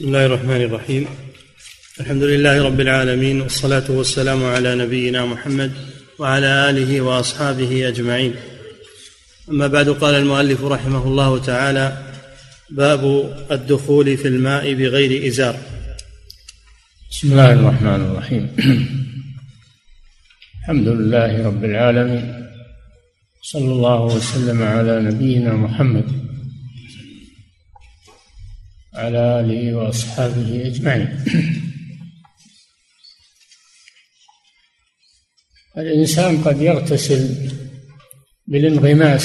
بسم الله الرحمن الرحيم. الحمد لله رب العالمين والصلاة والسلام على نبينا محمد وعلى آله وأصحابه أجمعين. أما بعد قال المؤلف رحمه الله تعالى باب الدخول في الماء بغير إزار. بسم الله الرحمن الرحيم. الحمد لله رب العالمين صلى الله وسلم على نبينا محمد على آله وأصحابه أجمعين. الإنسان قد يغتسل بالانغماس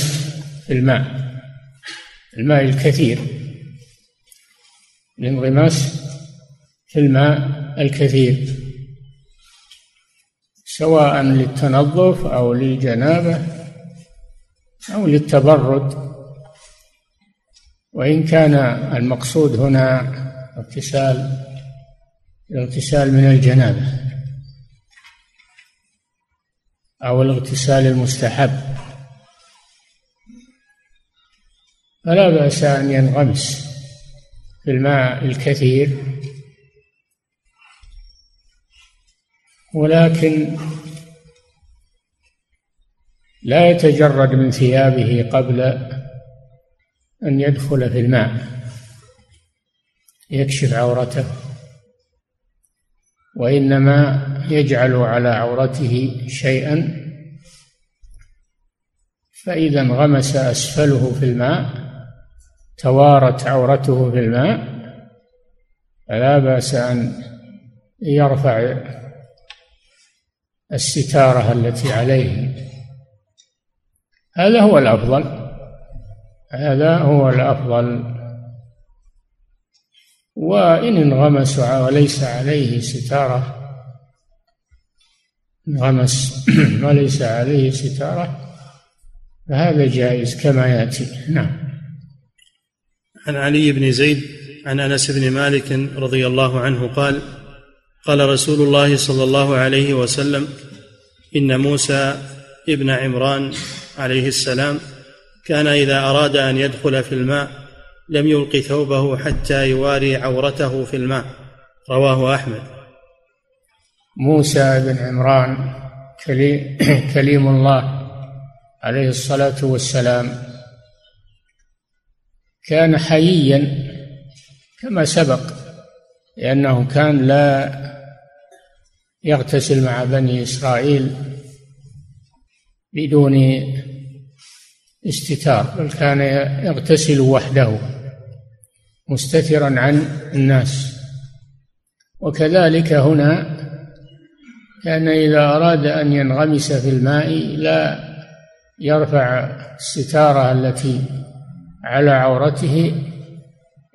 في الماء الماء الكثير. الانغماس في الماء الكثير سواء للتنظف أو للجنابة أو للتبرد. وإن كان المقصود هنا اغتسال الاغتسال من الجنابة أو الاغتسال المستحب. فلا بأس أن ينغمس في الماء الكثير ولكن لا يتجرد من ثيابه قبل أن يدخل في الماء يكشف عورته وإنما يجعل على عورته شيئا فإذا انغمس أسفله في الماء توارت عورته في الماء فلا بأس أن يرفع الستارة التي عليه. هذا هو الأفضل. هذا هو الأفضل. وإن انغمس وليس عليه ستارة انغمس وليس عليه ستارة فهذا جائز كما يأتي. نعم. عن علي بن زيد عن أنس بن مالك رضي الله عنه قال قال رسول الله صلى الله عليه وسلم إن موسى ابن عمران عليه السلام كان إذا أراد أن يدخل في الماء لم يلق ثوبه حتى يواري عورته في الماء. رواه أحمد. موسى بن عمران كليم الله عليه الصلاة والسلام كان حييا كما سبق لأنه كان لا يغتسل مع بني إسرائيل بدون استتار بل كان يغتسل وحده مستترا عن الناس. وكذلك هنا كان إذا أراد أن ينغمس في الماء لا يرفع الستارة التي على عورته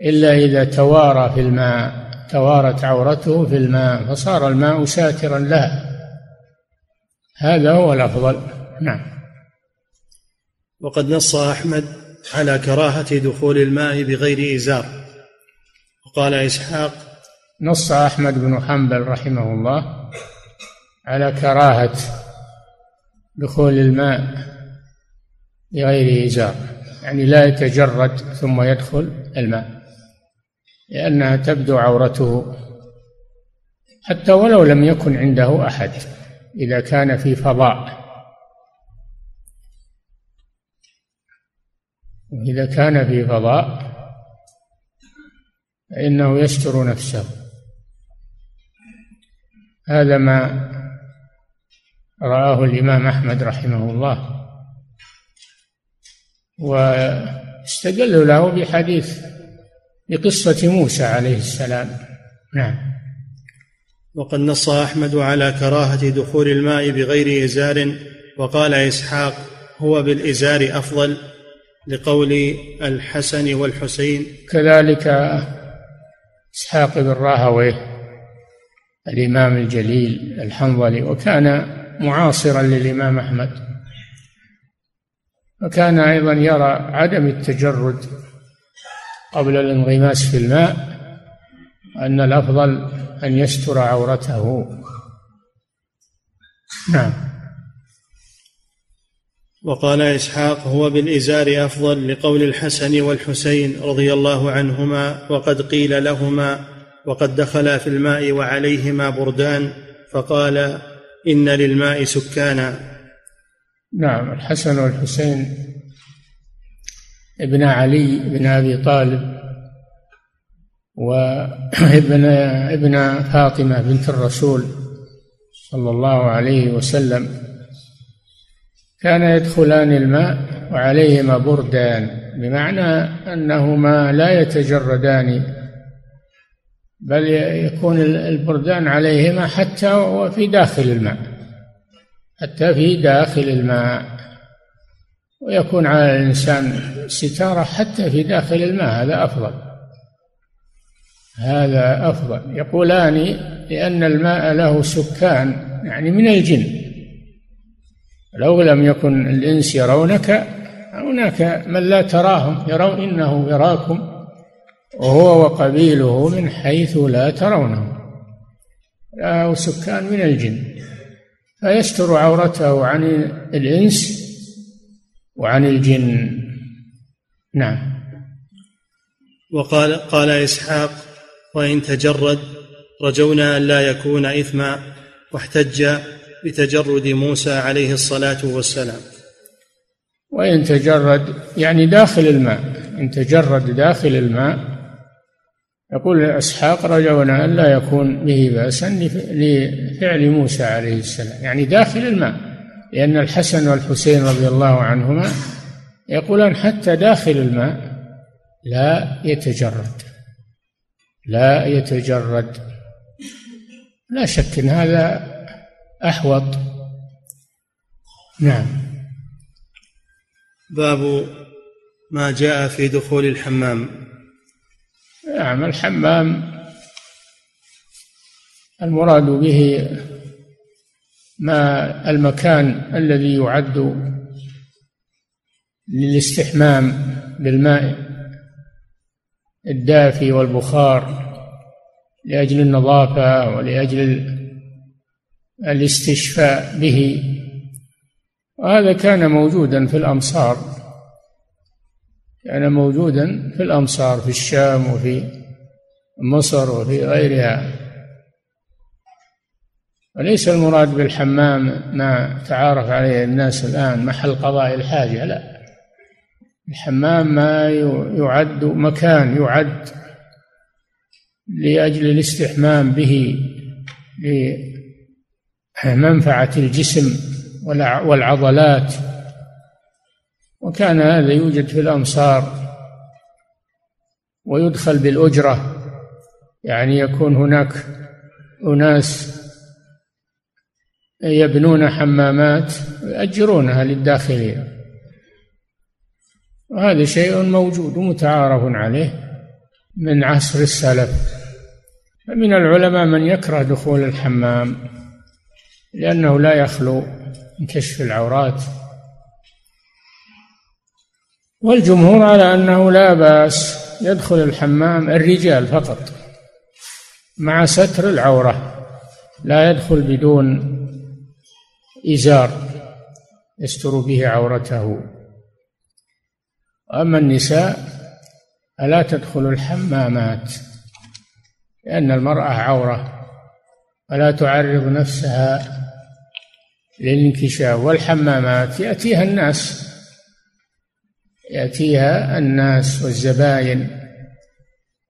إلا إذا توارى في الماء توارت عورته في الماء فصار الماء ساترا لها. هذا هو الأفضل. نعم. وقد نص أحمد على كراهة دخول الماء بغير إزار. وقال إسحاق نص أحمد بن حنبل رحمه الله على كراهة دخول الماء بغير إزار. يعني لا يتجرد ثم يدخل الماء لأنها تبدو عورته حتى ولو لم يكن عنده أحد إذا كان في فضاء. إذا كان في فضاء فإنه يستر نفسه. هذا ما رآه الإمام أحمد رحمه الله. واستدلوا له بحديث بقصة موسى عليه السلام. نعم. وقد نص أحمد على كراهة دخول الماء بغير إزار وقال إسحاق هو بالإزار أفضل. لقول الحسن والحسين. كذلك إسحاق بن راهويه الإمام الجليل الحنظلي وكان معاصرا للإمام أحمد. وكان أيضا يرى عدم التجرد قبل الانغماس في الماء أن الأفضل أن يستر عورته. نعم. وقال إسحاق هو بالإزار أفضل لقول الحسن والحسين رضي الله عنهما وقد قيل لهما وقد دخلا في الماء وعليهما بردان فقال إن للماء سكانا. نعم الحسن والحسين ابن علي بن أبي طالب وابن ابن فاطمة بنت الرسول صلى الله عليه وسلم كان يدخلان الماء وعليهما بردان بمعنى أنهما لا يتجردان بل يكون البردان عليهما حتى وفي داخل الماء حتى في داخل الماء. ويكون على الإنسان ستارة حتى في داخل الماء هذا أفضل. هذا أفضل. يقولان لأن الماء له سكان يعني من الجن. لو لم يكن الإنس يرونك هناك من لا تراهم يرون إنه يراكم وهو وقبيله من حيث لا ترونه. له سكان من الجن. فيستر عورته عن الإنس وعن الجن. نعم. وقال قال إسحاق وإن تجرد رجونا ألا يكون إثما واحتج بتجرد موسى عليه الصلاة والسلام. وإن تجرد يعني داخل الماء إن تجرد داخل الماء يقول إسحاق رجونا أن لا يكون به بأسا لفعل موسى عليه السلام يعني داخل الماء لأن الحسن والحسين رضي الله عنهما يقولان حتى داخل الماء لا يتجرد لا يتجرد. لا شك إن هذا أحوط. نعم. باب ما جاء في دخول الحمام. نعم الحمام المراد به ما المكان الذي يعد للاستحمام بالماء الدافي والبخار لأجل النظافة ولأجل الاستشفاء به. وهذا كان موجودا في الأمصار. كان موجودا في الأمصار في الشام وفي مصر وفي غيرها. وليس المراد بالحمام ما تعارف عليه الناس الآن محل قضاء الحاجة لا. الحمام ما يعد مكان يعد لأجل الاستحمام به لمنفعة الجسم والعضلات. وكان هذا يوجد في الأمصار ويدخل بالأجرة. يعني يكون هناك أناس يبنون حمامات ويأجرونها للداخلين وهذا شيء موجود ومتعارف عليه من عصر السلف. فمن العلماء من يكره دخول الحمام. لأنه لا يخلو من كشف العورات. والجمهور على أنه لا بأس يدخل الحمام الرجال فقط مع ستر العورة لا يدخل بدون إزار يستر به عورته. وأما النساء فلا تدخل الحمامات لأن المرأة عورة ولا تعرض نفسها للانكشاف والحمامات يأتيها الناس. يأتيها الناس والزباين.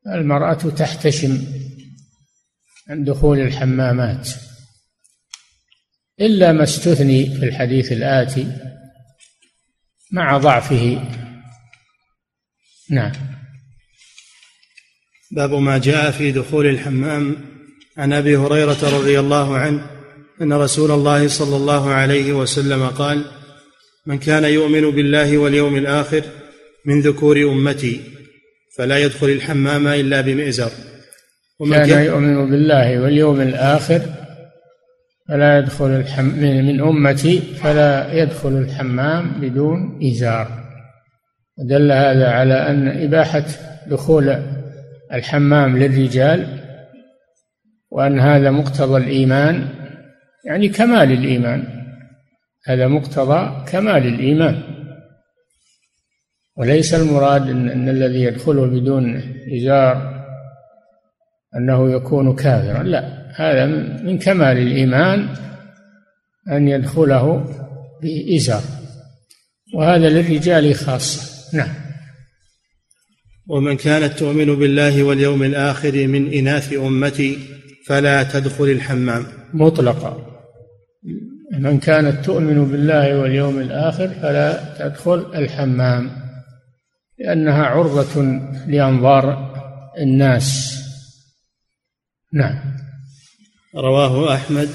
المرأة تحتشم عن دخول الحمامات. إلا ما استثني في الحديث الآتي مع ضعفه. نعم. باب ما جاء في دخول الحمام. عن أبي هريرة رضي الله عنه أن رسول الله صلى الله عليه وسلم قال من كان يؤمن بالله واليوم الآخر من ذكور أمتي فلا يدخل الحمام إلا بمئزر. ومن كان, كان يؤمن بالله واليوم الآخر فلا يدخل الحم من أمتي فلا يدخل الحمام بدون إزار. ودل هذا على أن إباحة دخول الحمام للرجال وأن هذا مقتضى الإيمان يعني كمال الإيمان. هذا مقتضى كمال الإيمان. وليس المراد إن, إن الذي يدخله بدون إزار أنه يكون كافرا. لا هذا من كمال الإيمان أن يدخله بإزار. وهذا للرجال خاصة. نعم. ومن كانت تؤمن بالله واليوم الآخر من إناث أمتي فلا تدخل الحمام. مطلقا. من كانت تؤمن بالله واليوم الآخر فلا تدخل الحمام لأنها عرضة لأنظار الناس. نعم. رواه أحمد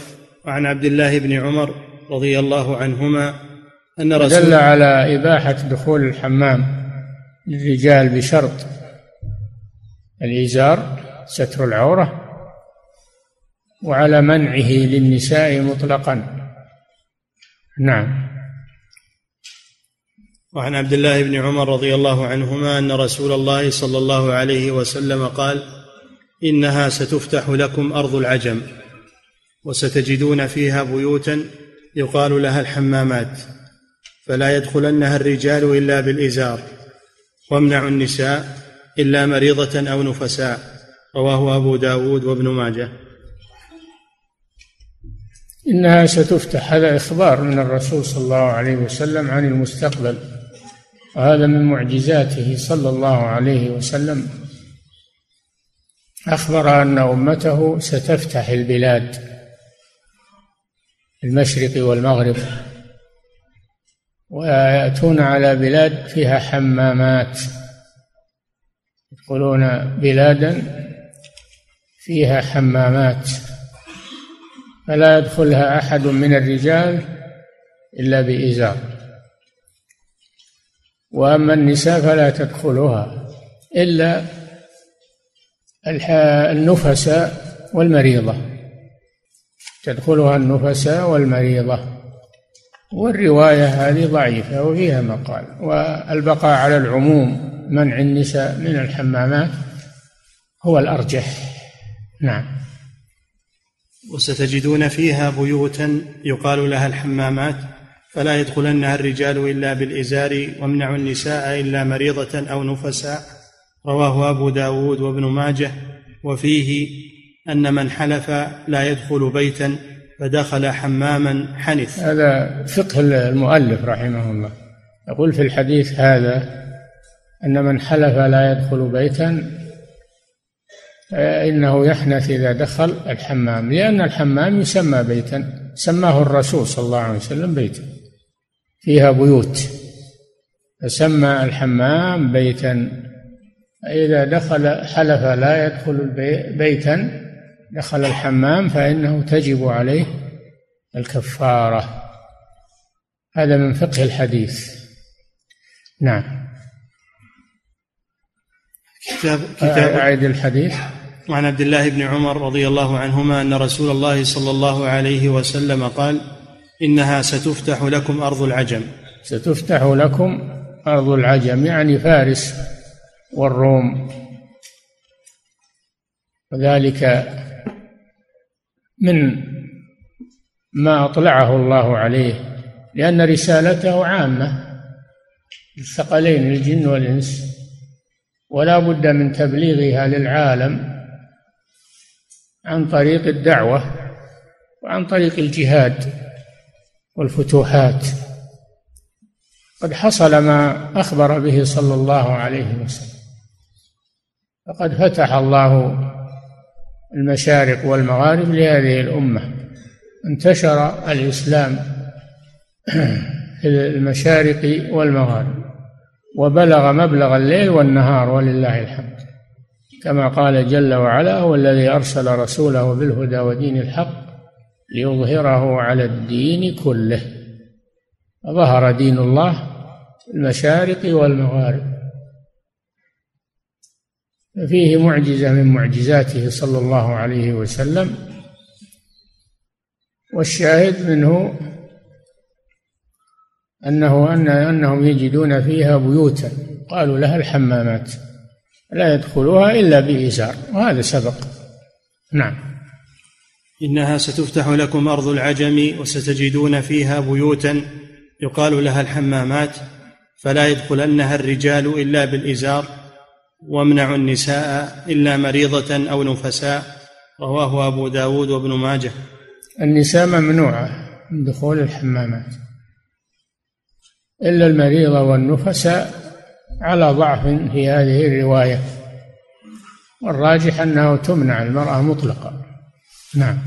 وعن عبد الله بن عمر رضي الله عنهما أن رسول دل على إباحة دخول الحمام للرجال بشرط الإزار ستر العورة وعلى منعه للنساء مطلقا. نعم. وعن عبد الله بن عمر رضي الله عنهما أن رسول الله صلى الله عليه وسلم قال إنها ستفتح لكم أرض العجم وستجدون فيها بيوتا يقال لها الحمامات فلا يدخلنها الرجال إلا بالإزار وامنعوا النساء إلا مريضة أو نفساء رواه أبو داود وابن ماجه. إنها ستفتح. هذا إخبار من الرسول صلى الله عليه وسلم عن المستقبل. وهذا من معجزاته صلى الله عليه وسلم. أخبر أن أمته ستفتح البلاد المشرق والمغرب ويأتون على بلاد فيها حمامات. يدخلون بلادا فيها حمامات. فلا يدخلها أحد من الرجال إلا بإزار. وأما النساء فلا تدخلها إلا النفساء والمريضة. تدخلها النفساء والمريضة. والرواية هذه ضعيفة وفيها مقال. والبقاء على العموم منع النساء من الحمامات هو الأرجح. نعم. وستجدون فيها بيوتا يقال لها الحمامات فلا يدخلنها الرجال إلا بالإزار وامنعوا النساء إلا مريضة أو نفساء. رواه أبو داود وابن ماجه. وفيه أن من حلف لا يدخل بيتا فدخل حماما حنث. هذا فقه المؤلف رحمه الله. يقول في الحديث هذا أن من حلف لا يدخل بيتا إنه يحنث إذا دخل الحمام لأن الحمام يسمى بيتا سماه الرسول صلى الله عليه وسلم بيتا فيها بيوت. فسمى الحمام بيتا. إذا دخل حلف لا يدخل بيتا دخل الحمام فإنه تجب عليه الكفارة. هذا من فقه الحديث. نعم. كتاب كتاب أعيد الحديث. وعن عبد الله بن عمر رضي الله عنهما أن رسول الله صلى الله عليه وسلم قال إنها ستفتح لكم أرض العجم. ستفتح لكم أرض العجم يعني فارس والروم. وذلك من ما أطلعه الله عليه لأن رسالته عامة الثقلين الجن والإنس. ولا بد من تبليغها للعالم. عن طريق الدعوة وعن طريق الجهاد والفتوحات. قد حصل ما أخبر به صلى الله عليه وسلم. فقد فتح الله المشارق والمغارب لهذه الأمة. انتشر الإسلام في المشارق والمغارب. وبلغ مبلغ الليل والنهار ولله الحمد. كما قال جل وعلا هو الذي أرسل رسوله بالهدى ودين الحق ليظهره على الدين كله. ظهر دين الله في المشارق والمغارب. فيه معجزة من معجزاته صلى الله عليه وسلم. والشاهد منه أنه أن أنهم يجدون فيها بيوتا. قالوا لها الحمامات. لا يدخلوها إلا بإزار وهذا سبق. نعم. إنها ستفتح لكم أرض العجم وستجدون فيها بيوتا يقال لها الحمامات فلا يدخلنها الرجال إلا بالإزار وامنعوا النساء إلا مريضة أو نفساء رواه أبو داود وابن ماجه. النساء ممنوعة من دخول الحمامات إلا المريضة والنفساء على ضعف في هذه الرواية. والراجح أنه تمنع المرأة مطلقا. نعم.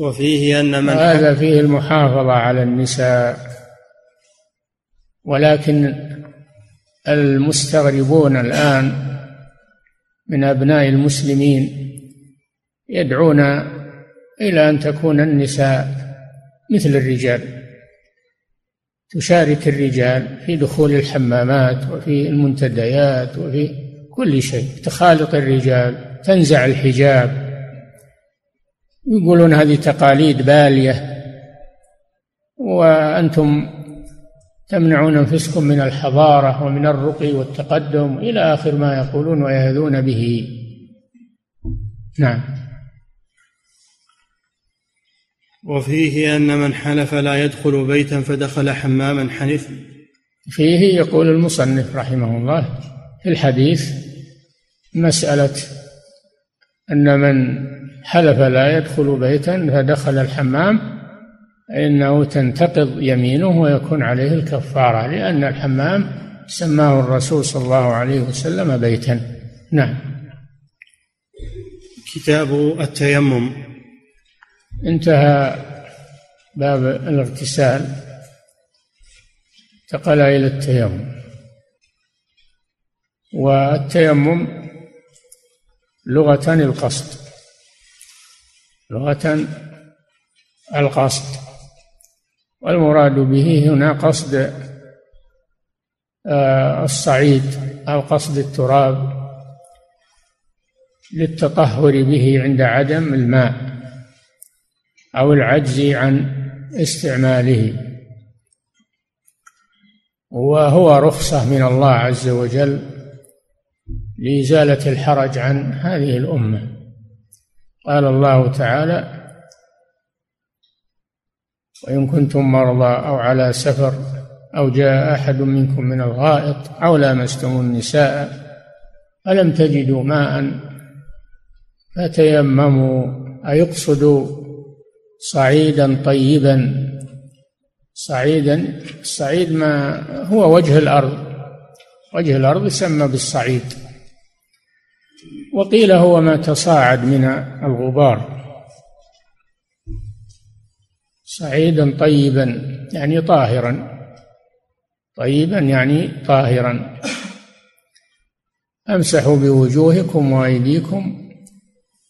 وفيه أن من هذا فيه المحافظة على النساء. ولكن المستغربون الآن من أبناء المسلمين يدعون إلى أن تكون النساء مثل الرجال. تشارك الرجال في دخول الحمامات وفي المنتديات وفي كل شيء. تخالط الرجال تنزع الحجاب. يقولون هذه تقاليد بالية. وأنتم تمنعون أنفسكم من الحضارة ومن الرقي والتقدم إلى آخر ما يقولون ويهذون به. نعم. وفيه أن من حلف لا يدخل بيتا فدخل حماما حنث فيه يقول المصنف رحمه الله في الحديث مسألة أن من حلف لا يدخل بيتا فدخل الحمام فإنه تنتقض يمينه ويكون عليه الكفارة لأن الحمام سماه الرسول صلى الله عليه وسلم بيتا. نعم. كتاب التيمم. انتهى باب الاغتسال. انتقل إلى التيمم. والتيمم لغة القصد. لغة القصد. والمراد به هنا قصد آه، الصعيد أو قصد التراب للتطهر به عند عدم الماء. أو العجز عن استعماله. وهو رخصة من الله عز وجل لإزالة الحرج عن هذه الأمة. قال الله تعالى وإن كنتم مرضى أو على سفر أو جاء أحد منكم من الغائط أو لامستم النساء فلم تجدوا ماء فتيمموا. أيقصد صعيدا طيبا. صعيدا الصعيد ما هو وجه الأرض. وجه الأرض يسمى بالصعيد وقيل هو ما تصاعد من الغبار. صعيدا طيبا يعني طاهرا. طيبا يعني طاهرا. أمسحوا بوجوهكم وأيديكم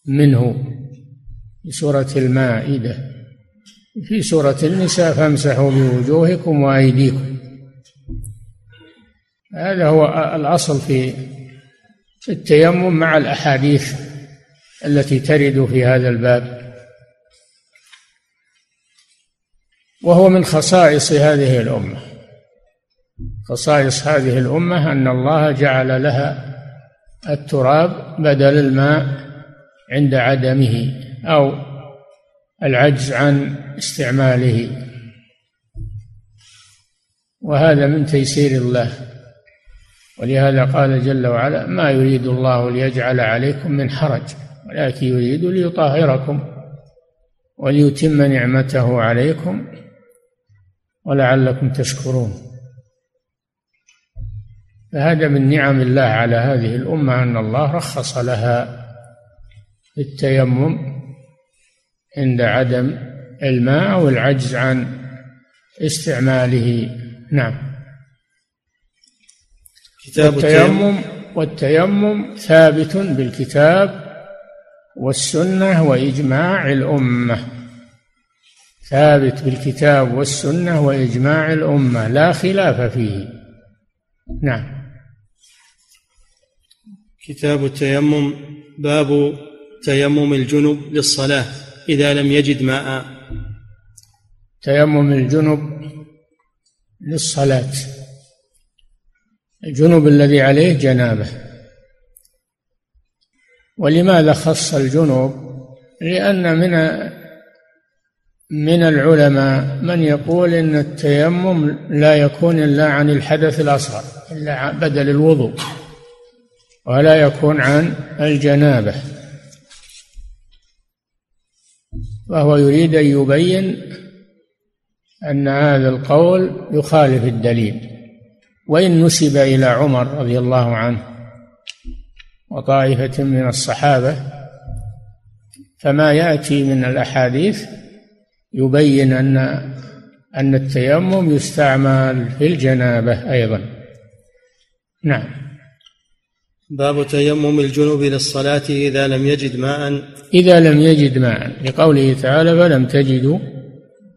منه. في سوره المائدة. في سورة النساء فامسحوا بوجوهكم وأيديكم. هذا هو الأصل في التيمم مع الأحاديث التي ترد في هذا الباب. وهو من خصائص هذه الأمة. خصائص هذه الأمة أن الله جعل لها التراب بدل الماء. عند عدمه أو العجز عن استعماله. وهذا من تيسير الله. ولهذا قال جل وعلا ما يريد الله ليجعل عليكم من حرج ولكن يريد ليطهركم وليتم نعمته عليكم ولعلكم تشكرون. فهذا من نعم الله على هذه الأمة أن الله رخص لها التيمم عند عدم الماء والعجز عن استعماله. نعم. كتاب التيمم والتيمم ثابت بالكتاب والسنة وإجماع الأمة. ثابت بالكتاب والسنة وإجماع الأمة. لا خلاف فيه. نعم. كتاب التيمم باب تيمم الجنب للصلاة إذا لم يجد ماء. تيمم الجنب للصلاة. الجنب الذي عليه جنابة. ولماذا خص الجنوب لأن من من العلماء من يقول إن التيمم لا يكون إلا عن الحدث الأصغر إلا بدل الوضوء ولا يكون عن الجنابة. وهو يريد أن يبين أن هذا القول يخالف الدليل. وإن نسب إلى عمر رضي الله عنه وطائفة من الصحابة فما يأتي من الأحاديث يبين أن أن التيمم يستعمل في الجنابة أيضا. نعم. باب تيمم الجنوب للصلاة إذا لم يجد ماء. إذا لم يجد ماء لقوله تعالى فلم تجدوا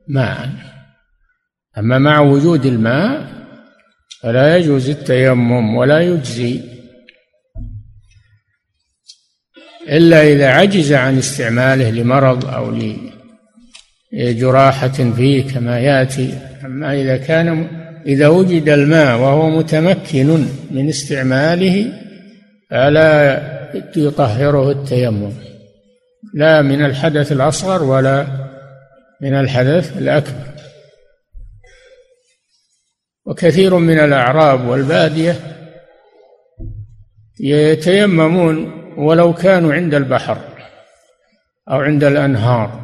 ماء. أما مع وجود الماء فلا يجوز التيمم ولا يجزي. إلا إذا عجز عن استعماله لمرض أو جراحة فيه كما يأتي. أما إذا كان إذا وجد الماء وهو متمكن من استعماله فلا يطهره التيمم. لا من الحدث الأصغر ولا من الحدث الأكبر. وكثير من الأعراب والبادية يتيممون ولو كانوا عند البحر أو عند الأنهار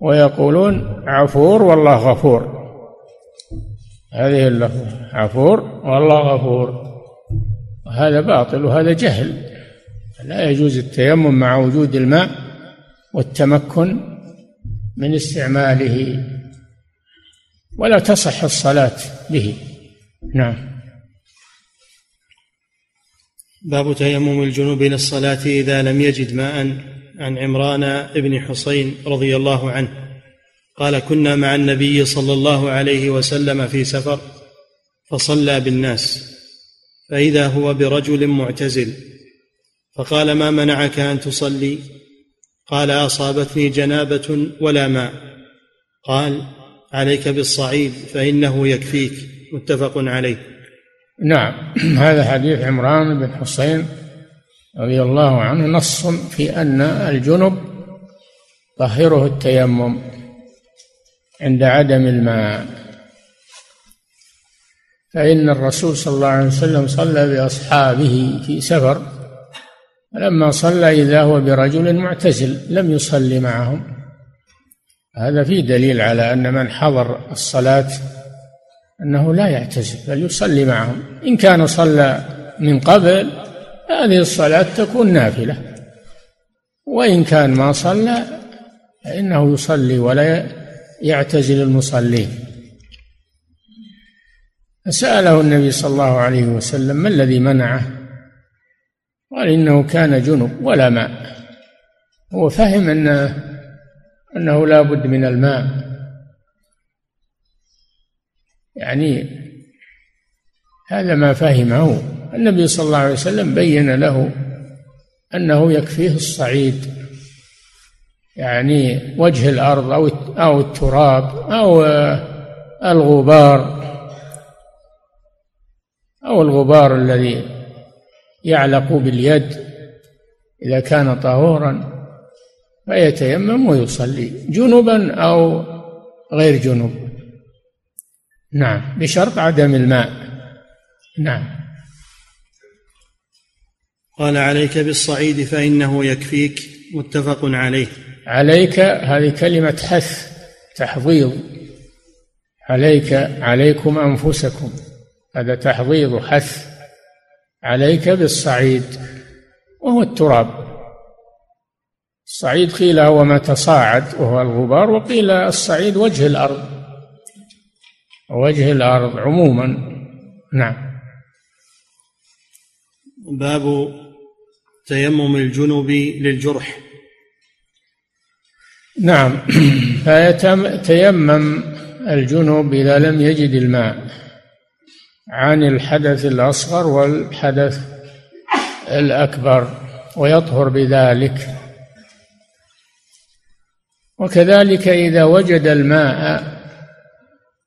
ويقولون عفور والله غفور. هذه اللفظة عفور والله غفور. وهذا باطل وهذا جهل. لا يجوز التيمم مع وجود الماء والتمكن من استعماله. ولا تصح الصلاة به. نعم. باب تيمم الجنوب للصلاة إذا لم يجد ماء. عن عمران بن حصين رضي الله عنه. قال كنا مع النبي صلى الله عليه وسلم في سفر فصلى بالناس. فإذا هو برجل معتزل. فقال ما منعك أن تصلي؟ قال أصابتني جنابة ولا ماء. قال عليك بالصعيد فإنه يكفيك. متفق عليه. نعم. هذا حديث عمران بن حصين رضي الله عنه نص في أن الجنب طهره التيمم عند عدم الماء. فإن الرسول صلى الله عليه وسلم صلى بأصحابه في سفر فلما صلى إذا هو برجل معتزل لم يصلي معهم. هذا فيه دليل على أن من حضر الصلاة أنه لا يعتزل بل يصلي معهم. إن كان صلى من قبل هذه الصلاة تكون نافلة. وإن كان ما صلى فإنه يصلي ولا يعتزل المصلين. فسأله النبي صلى الله عليه وسلم ما الذي منعه؟ قال إنه كان جنب ولا ماء. هو فهم أنه أنه لا بد من الماء. يعني هذا ما فهمه. النبي صلى الله عليه وسلم بين له أنه يكفيه الصعيد. يعني وجه الأرض أو أو التراب أو الغبار. أو الغبار الذي يعلق باليد إذا كان طهورا فيتيمم ويصلي جنبا أو غير جنب. نعم بشرط عدم الماء. نعم. قال عليك بالصعيد فإنه يكفيك متفق عليه. عليك هذه كلمة حث تحضيض. عليك عليكم أنفسكم. هذا تحضيض حث عليك بالصعيد وهو التراب. الصعيد قيل هو ما تصاعد وهو الغبار وقيل الصعيد وجه الأرض. وجه الأرض عموما. نعم. باب تيمم الجنوب للجرح. نعم. فيتيمم الجنوب إذا لم يجد الماء. عن الحدث الأصغر والحدث الأكبر ويطهر بذلك. وكذلك إذا وجد الماء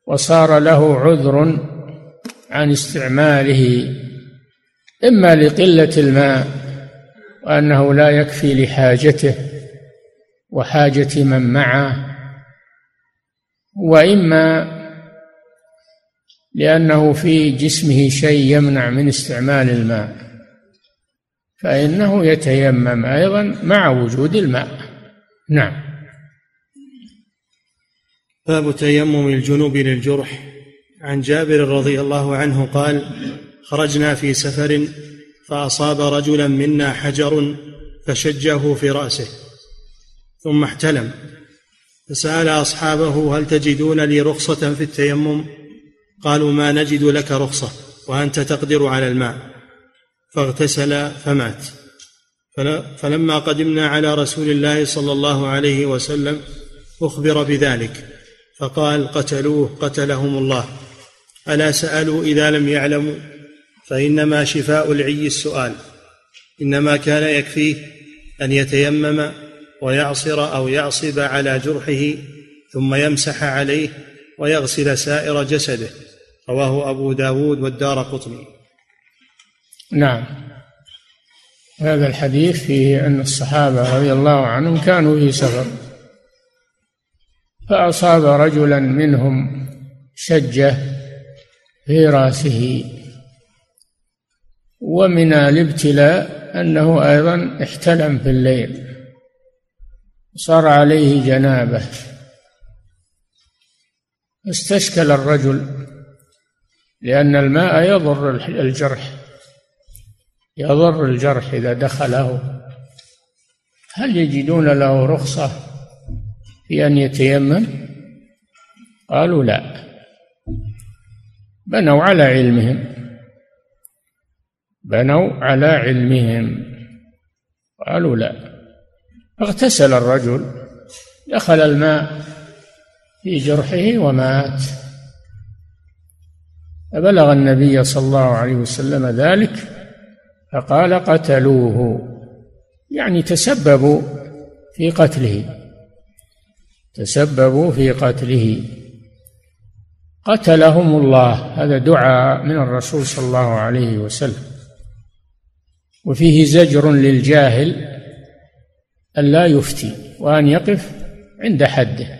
وصار له عذر عن استعماله إما لقلة الماء وأنه لا يكفي لحاجته وحاجة من معه وإما لأنه في جسمه شيء يمنع من استعمال الماء. فإنه يتيمم أيضا مع وجود الماء. نعم. باب تيمم الجنوب للجرح. عن جابر رضي الله عنه قال خرجنا في سفر فأصاب رجلا منا حجر فشجه في رأسه ثم احتلم. فسأل أصحابه هل تجدون لي رخصة في التيمم؟ قالوا ما نجد لك رخصة وأنت تقدر على الماء. فاغتسل فمات. فلما قدمنا على رسول الله صلى الله عليه وسلم أخبر بذلك. فقال قتلوه قتلهم الله. ألا سألوا إذا لم يعلموا؟ فإنما شفاء العي السؤال. إنما كان يكفيه أن يتيمم ويعصر أو يعصب على جرحه ثم يمسح عليه ويغسل سائر جسده. رواه أبو داود والدار قطني. نعم. هذا الحديث فيه أن الصحابة رضي الله عنهم كانوا في سفر. فأصاب رجلا منهم شجة في رأسه. ومن الابتلاء أنه أيضا احتلم في الليل. صار عليه جنابة. استشكل الرجل لأن الماء يضر الجرح. يضر الجرح إذا دخله. هل يجدون له رخصة في أن يتيمم؟ قالوا لا. بنوا على علمهم. بنوا على علمهم. قالوا لا. اغتسل الرجل. دخل الماء في جرحه ومات. فبلغ النبي صلى الله عليه وسلم ذلك فقال قتلوه. يعني تسببوا في قتله. تسببوا في قتله. قتلهم الله. هذا دعاء من الرسول صلى الله عليه وسلم. وفيه زجر للجاهل أن لا يفتي وأن يقف عند حده.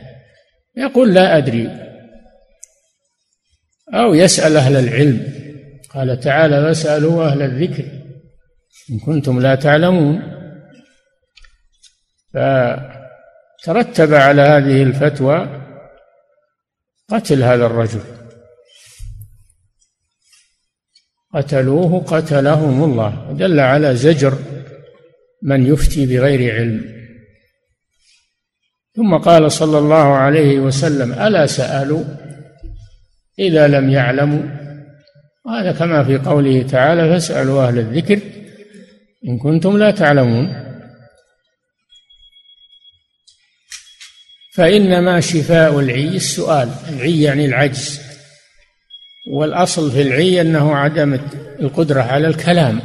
يقول لا أدري. أو يسأل أهل العلم. قال تعالى فاسألوا أهل الذكر إن كنتم لا تعلمون. فترتب على هذه الفتوى قتل هذا الرجل. قتلوه قتلهم الله. دل على زجر من يفتي بغير علم. ثم قال صلى الله عليه وسلم ألا سألوا؟ إذا لم يعلموا وهذا كما في قوله تعالى فاسألوا أهل الذكر إن كنتم لا تعلمون. فإنما شفاء العي السؤال. العي يعني العجز. والأصل في العي أنه عدم القدرة على الكلام.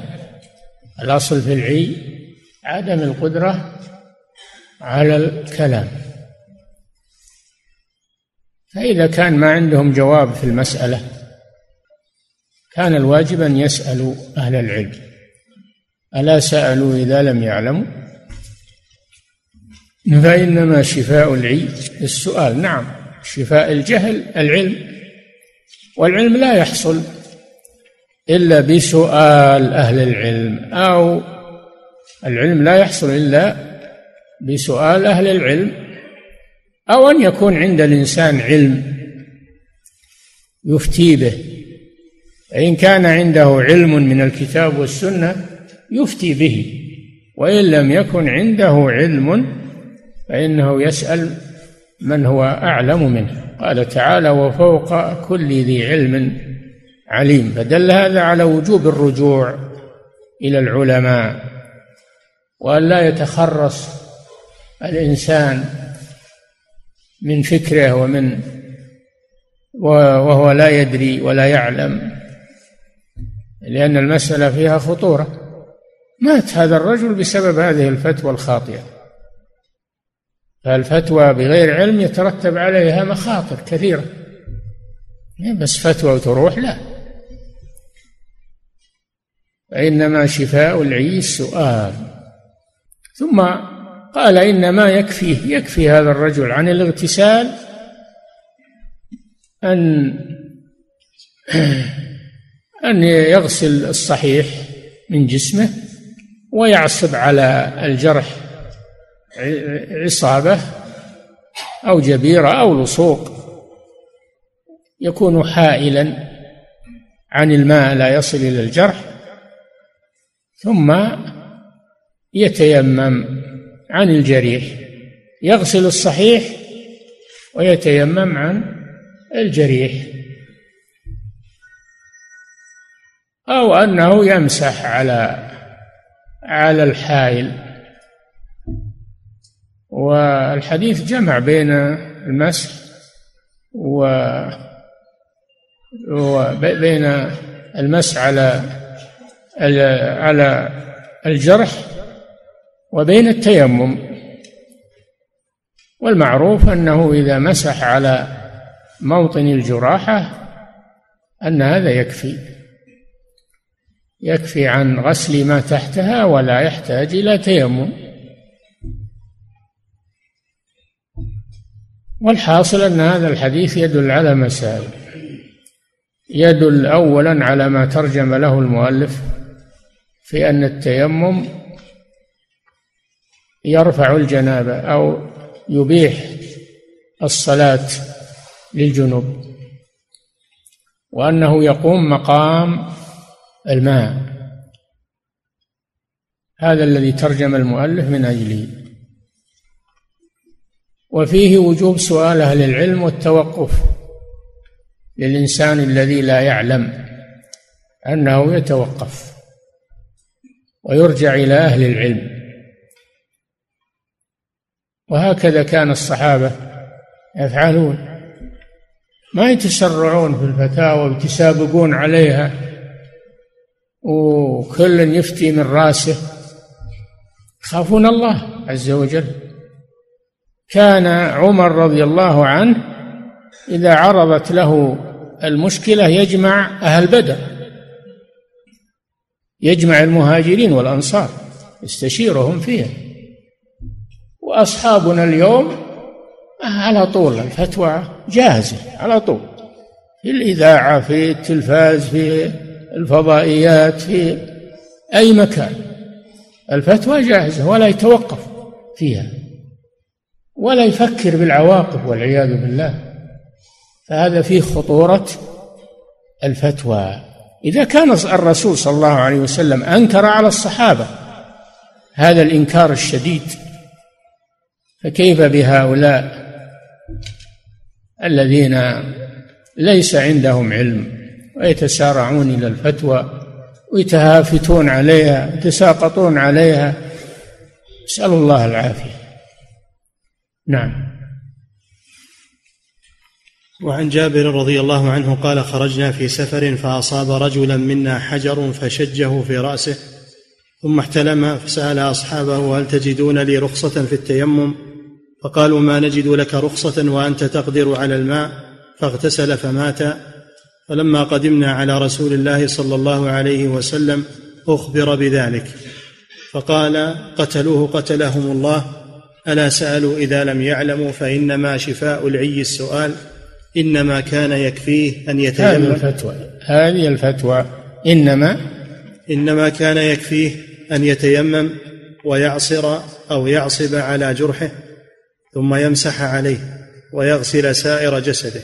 الأصل في العي عدم القدرة على الكلام. فإذا كان ما عندهم جواب في المسألة كان الواجب أن يسألوا أهل العلم. ألا سألوا إذا لم يعلموا؟ فإنما شفاء العي السؤال نعم شفاء الجهل العلم. والعلم لا يحصل إلا بسؤال أهل العلم أو العلم لا يحصل إلا بسؤال أهل العلم. أو أن يكون عند الإنسان علم يفتي به. فإن كان عنده علم من الكتاب والسنة يفتي به. وإن لم يكن عنده علم فإنه يسأل من هو أعلم منه. قال تعالى وفوق كل ذي علم عليم فدل هذا على وجوب الرجوع إلى العلماء. وأن لا يتخرص الإنسان من فكره ومن وهو لا يدري ولا يعلم لأن المسألة فيها خطورة. مات هذا الرجل بسبب هذه الفتوى الخاطئة. فالفتوى بغير علم يترتب عليها مخاطر كثيرة. بس فتوى وتروح لا. فإنما شفاء العي السؤال ثم قال إنما يكفيه يكفي هذا الرجل عن الاغتسال أن أن يغسل الصحيح من جسمه ويعصب على الجرح عصابة أو جبيرة أو لصوق يكون حائلا عن الماء لا يصل إلى الجرح ثم يتيمم عن الجريح يغسل الصحيح ويتيمم عن الجريح. أو أنه يمسح على على الحائل. والحديث جمع بين المسح و وبين المسح على على الجرح وبين التيمم. والمعروف أنه إذا مسح على موطن الجراحة أن هذا يكفي. يكفي عن غسل ما تحتها ولا يحتاج إلى تيمم. والحاصل أن هذا الحديث يدل على مسائل. يدل اولا على ما ترجم له المؤلف في أن التيمم يرفع الجنابه أو يبيح الصلاة للجنوب وأنه يقوم مقام الماء. هذا الذي ترجم المؤلف من اجله وفيه وجوب سؤال أهل العلم والتوقف للإنسان الذي لا يعلم أنه يتوقف ويرجع إلى أهل العلم. وهكذا كان الصحابة يفعلون. ما يتسرعون في الفتاوى ويتسابقون عليها. وكل يفتي من راسه. يخافون الله عز وجل. كان عمر رضي الله عنه إذا عرضت له المشكلة يجمع أهل بدر. يجمع المهاجرين والأنصار. يستشيرهم فيها. وأصحابنا اليوم على طول الفتوى جاهزة على طول. في الإذاعة في التلفاز في الفضائيات في أي مكان. الفتوى جاهزة ولا يتوقف فيها ولا يفكر بالعواقب والعياذ بالله. فهذا فيه خطورة الفتوى. إذا كان الرسول صلى الله عليه وسلم أنكر على الصحابة هذا الإنكار الشديد فكيف بهؤلاء الذين ليس عندهم علم ويتسارعون إلى الفتوى ويتهافتون عليها يتساقطون عليها؟ نسأل الله العافية. نعم. وعن جابر رضي الله عنه قال خرجنا في سفر فأصاب رجلا منا حجر فشجه في رأسه ثم احتلم فسأل أصحابه هل تجدون لي رخصة في التيمم؟ فقالوا ما نجد لك رخصة وأنت تقدر على الماء فاغتسل فمات. فلما قدمنا على رسول الله صلى الله عليه وسلم أخبر بذلك. فقال قتلوه قتلهم الله. ألا سألوا إذا لم يعلموا فإنما شفاء العي السؤال. إنما كان يكفيه أن يتيمم هذه الفتوى هذه الفتوى. إنما؟ إنما كان يكفيه أن يتيمم ويعصر أو يعصب على جرحه. ثم يمسح عليه ويغسل سائر جسده.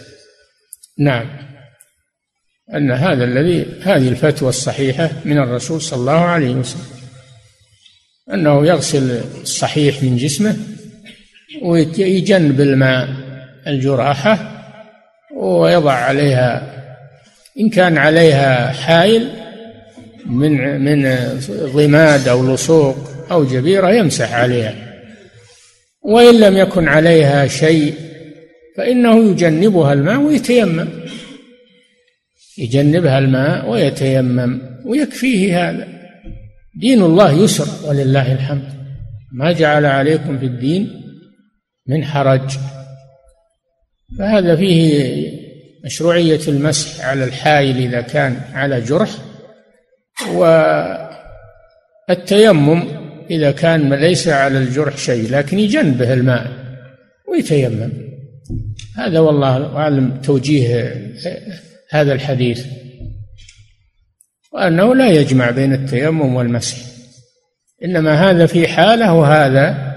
نعم. أن هذا الذي هذه الفتوى الصحيحة من الرسول صلى الله عليه وسلم. أنه يغسل الصحيح من جسمه ويجنب الماء الجراحة ويضع عليها إن كان عليها حائل من من ضماد أو لصوق أو جبيرة يمسح عليها. وإن لم يكن عليها شيء فإنه يجنبها الماء ويتيمم. يجنبها الماء ويتيمم ويكفيه هذا. دين الله يسر ولله الحمد. ما جعل عليكم في الدين من حرج. فهذا فيه مشروعية المسح على الحائل إذا كان على جرح. والتيمم إذا كان ليس على الجرح شيء لكن يجنبه الماء ويتيمم. هذا والله أعلم توجيه هذا الحديث. وأنه لا يجمع بين التيمم والمسح. إنما هذا في حالة وهذا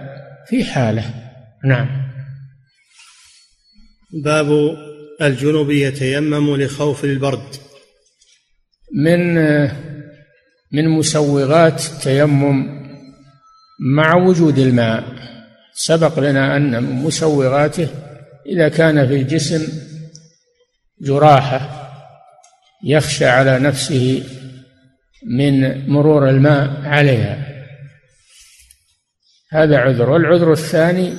في حالة. نعم. باب الجنب يتيمم لخوف البرد. من من مسوغات التيمم مع وجود الماء. سبق لنا أن مسوغاته إذا كان في الجسم جراحة يخشى على نفسه من مرور الماء عليها. هذا عذر. والعذر الثاني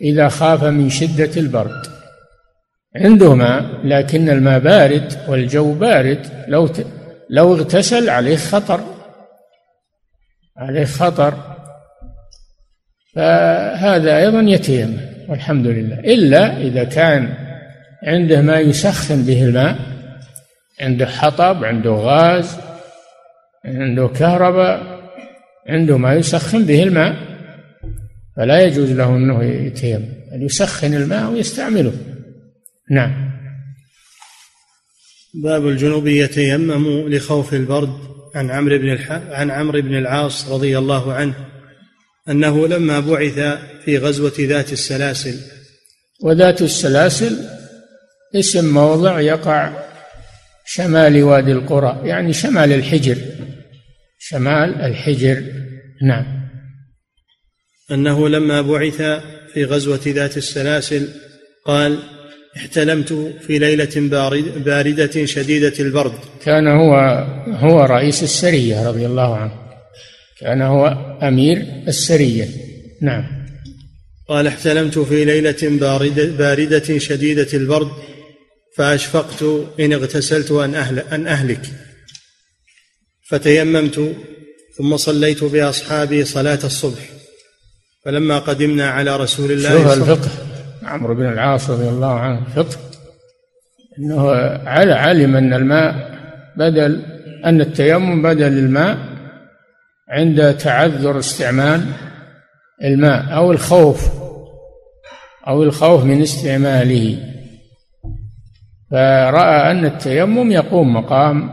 إذا خاف من شدة البرد. عنده ماء لكن الماء بارد والجو بارد. لو لو اغتسل عليه خطر. عليه خطر. فهذا أيضا يتيمم والحمد لله. إلا إذا كان عنده ما يسخن به الماء عنده حطب عنده غاز عنده كهرباء عنده ما يسخن به الماء فلا يجوز له أنه يتيمم ان يسخن الماء ويستعمله. نعم. باب الجنوب يتيمم لخوف البرد. عن عمرو بن الح... عن عمرو بن العاص رضي الله عنه أنه لما بعث في غزوة ذات السلاسل. وذات السلاسل اسم موضع يقع شمال وادي القرى يعني شمال الحجر. شمال الحجر نعم. أنه لما بعث في غزوة ذات السلاسل قال احتلمت في ليلة بارد باردة شديدة البرد. كان هو هو رئيس السرية رضي الله عنه. كان هو أمير السرية. نعم. قال احتلمت في ليلة باردة, باردة شديدة البرد فأشفقت إن اغتسلت أن, أهل أن أهلك. فتيممت ثم صليت بأصحابي صلاة الصبح. فلما قدمنا على رسول الله شوف الفقه. عمرو بن العاص رضي الله عنه فقه. إنه علم أن الماء بدل أن التيمم بدل الماء عند تعذر استعمال الماء أو الخوف أو الخوف من استعماله. فرأى أن التيمم يقوم مقام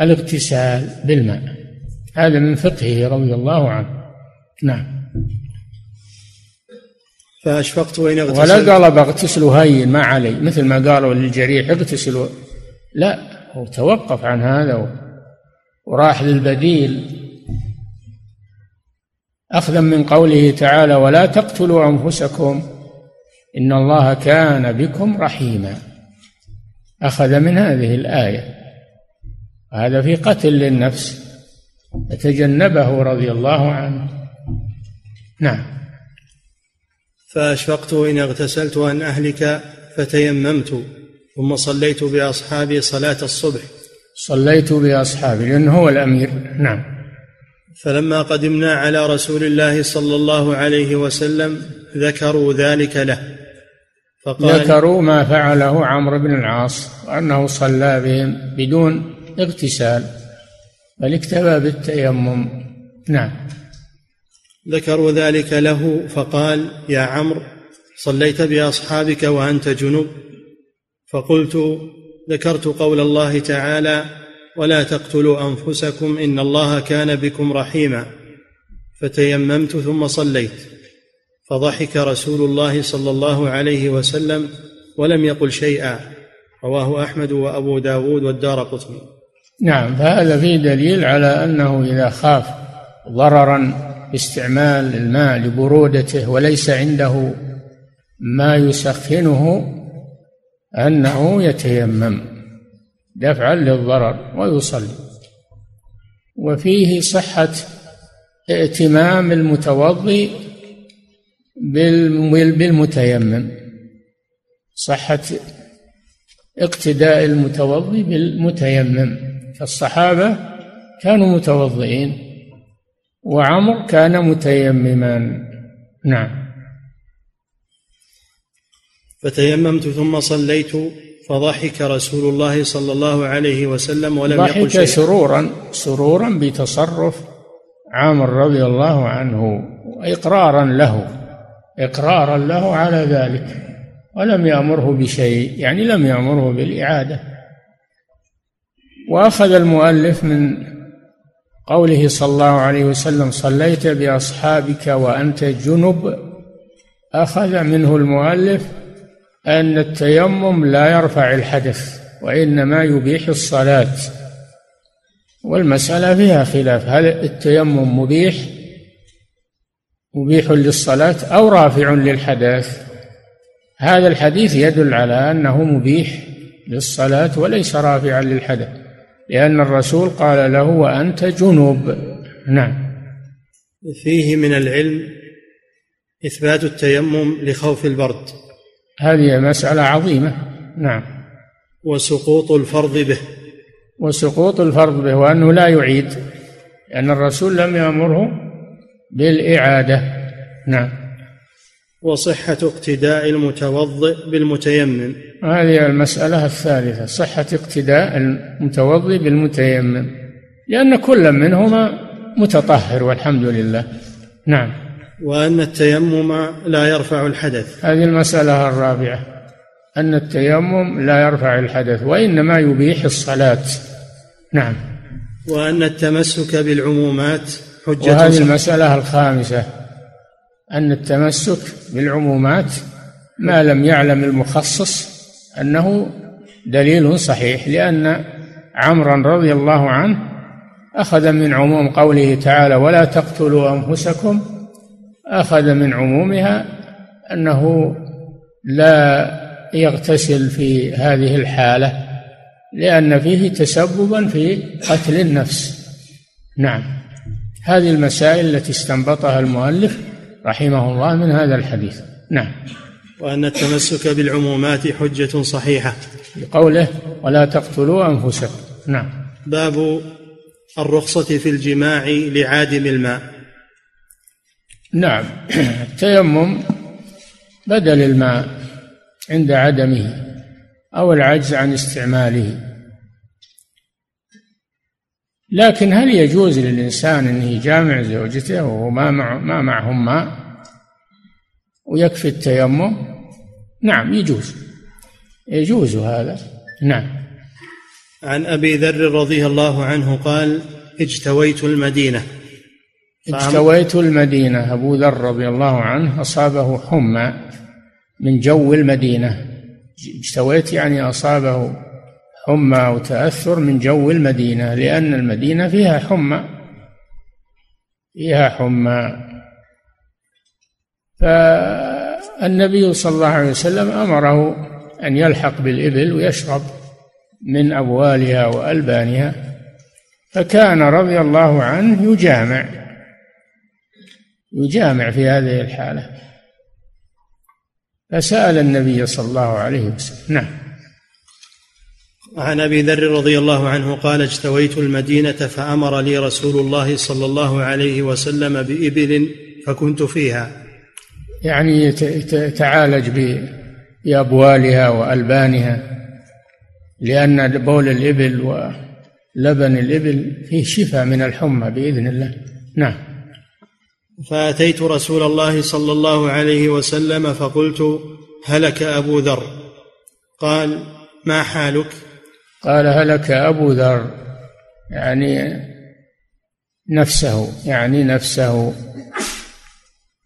الاغتسال بالماء. هذا من فقهه رضي الله عنه. نعم. فأشفقت وإن اغتسلت. ولا قال بغتسل هين ما علي. مثل ما قالوا للجريح اغتسل لا هو توقف عن هذا وراح للبديل. أخذا من قوله تعالى ولا تقتلوا أنفسكم إن الله كان بكم رحيما. أخذ من هذه الآية. هذا في قتل للنفس يتجنبه رضي الله عنه. نعم. فأشفقت إن اغتسلت أن أهلك فتيممت ثم صليت بأصحابي صلاة الصبح. صليت بأصحابي لأنه هو الأمير. نعم. فلما قدمنا على رسول الله صلى الله عليه وسلم ذكروا ذلك له. فقال ذكروا ما فعله عمرو بن العاص وأنه صلى بهم بدون اغتسال بل اكتفى بالتيمم. نعم. ذكروا ذلك له فقال يا عمرو صليت بأصحابك وأنت جنب فقلت ذكرت قول الله تعالى ولا تقتلوا أنفسكم إن الله كان بكم رحيما. فتيممت ثم صليت. فضحك رسول الله صلى الله عليه وسلم ولم يقل شيئا. رواه أحمد وأبو داود والدار قطني. نعم فهذا فيه دليل على أنه إذا خاف ضررا باستعمال الماء لبرودته وليس عنده ما يسخنه أنه يتيمم. دفعا للضرر ويصلي. وفيه صحة ائتمام المتوضي بالمتيمم. صحة اقتداء المتوضي بالمتيمم. فالصحابة كانوا متوضئين وعمر كان متيمما. نعم. فتيممت ثم صليت فضحك رسول الله صلى الله عليه وسلم ولم يقل شيئا. سرورا سرورا بتصرف عامر رضي الله عنه إقرارا له إقرارا له على ذلك ولم يأمره بشيء يعني لم يأمره بالإعادة. وأخذ المؤلف من قوله صلى الله عليه وسلم صليت بأصحابك وأنت جنب. أخذ منه المؤلف أن التيمم لا يرفع الحدث وإنما يبيح الصلاة. والمسألة فيها خلاف هل التيمم مبيح؟ مبيح للصلاة أو رافع للحدث؟ هذا الحديث يدل على أنه مبيح للصلاة وليس رافعا للحدث لأن الرسول قال له وأنت جنوب. نعم. فيه من العلم إثبات التيمم لخوف البرد. هذه مسألة عظيمة. نعم. وسقوط الفرض به. وسقوط الفرض به وأنه لا يعيد لأن الرسول لم يأمره بالإعادة. نعم. وصحة اقتداء المتوضئ بالمتيمم. هذه المسألة الثالثة صحة اقتداء المتوضئ بالمتيمم لأن كل منهما متطهر والحمد لله. نعم. وأن التيمم لا يرفع الحدث. هذه المسألة الرابعة. أن التيمم لا يرفع الحدث وإنما يبيح الصلاة. نعم. وأن التمسك بالعمومات حجة وهذه المسألة الخامسة. أن التمسك بالعمومات ما لم يعلم المخصص أنه دليل صحيح لأن عمرا رضي الله عنه أخذ من عموم قوله تعالى ولا تقتلوا أنفسكم أخذ من عمومها أنه لا يغتسل في هذه الحالة لأن فيه تسببا في قتل النفس. نعم. هذه المسائل التي استنبطها المؤلف رحمه الله من هذا الحديث. نعم. وأن التمسك بالعمومات حجة صحيحة. بقوله ولا تقتلوا أنفسكم. نعم. باب الرخصة في الجماع لعادم الماء. نعم. التيمم بدل الماء عند عدمه أو العجز عن استعماله. لكن هل يجوز للإنسان أنه يجامع زوجته وهو ما مع ما معهم ماء ويكفي التيمم؟ نعم يجوز. يجوز هذا. نعم. عن أبي ذر رضي الله عنه قال اجتويت المدينة. اجتويت المدينة أبو ذر رضي الله عنه أصابه حمى من جو المدينة. اجتويت يعني أصابه حمى وتأثر من جو المدينة لأن المدينة فيها حمى فيها حمى. فالنبي صلى الله عليه وسلم أمره أن يلحق بالإبل ويشرب من أبوالها وألبانها فكان رضي الله عنه يجامع. يجامع في هذه الحالة. فسأل النبي صلى الله عليه وسلم. نعم. عن أبي ذر رضي الله عنه قال اجتويت المدينة فأمر لي رسول الله صلى الله عليه وسلم بإبل فكنت فيها. يعني تعالج بأبوالها وألبانها لأن بول الإبل ولبن الإبل فيه شفاء من الحمى بإذن الله. نعم. فأتيت رسول الله صلى الله عليه وسلم فقلت هلك أبو ذر. قال ما حالك؟ قال هلك أبو ذر يعني نفسه يعني نفسه.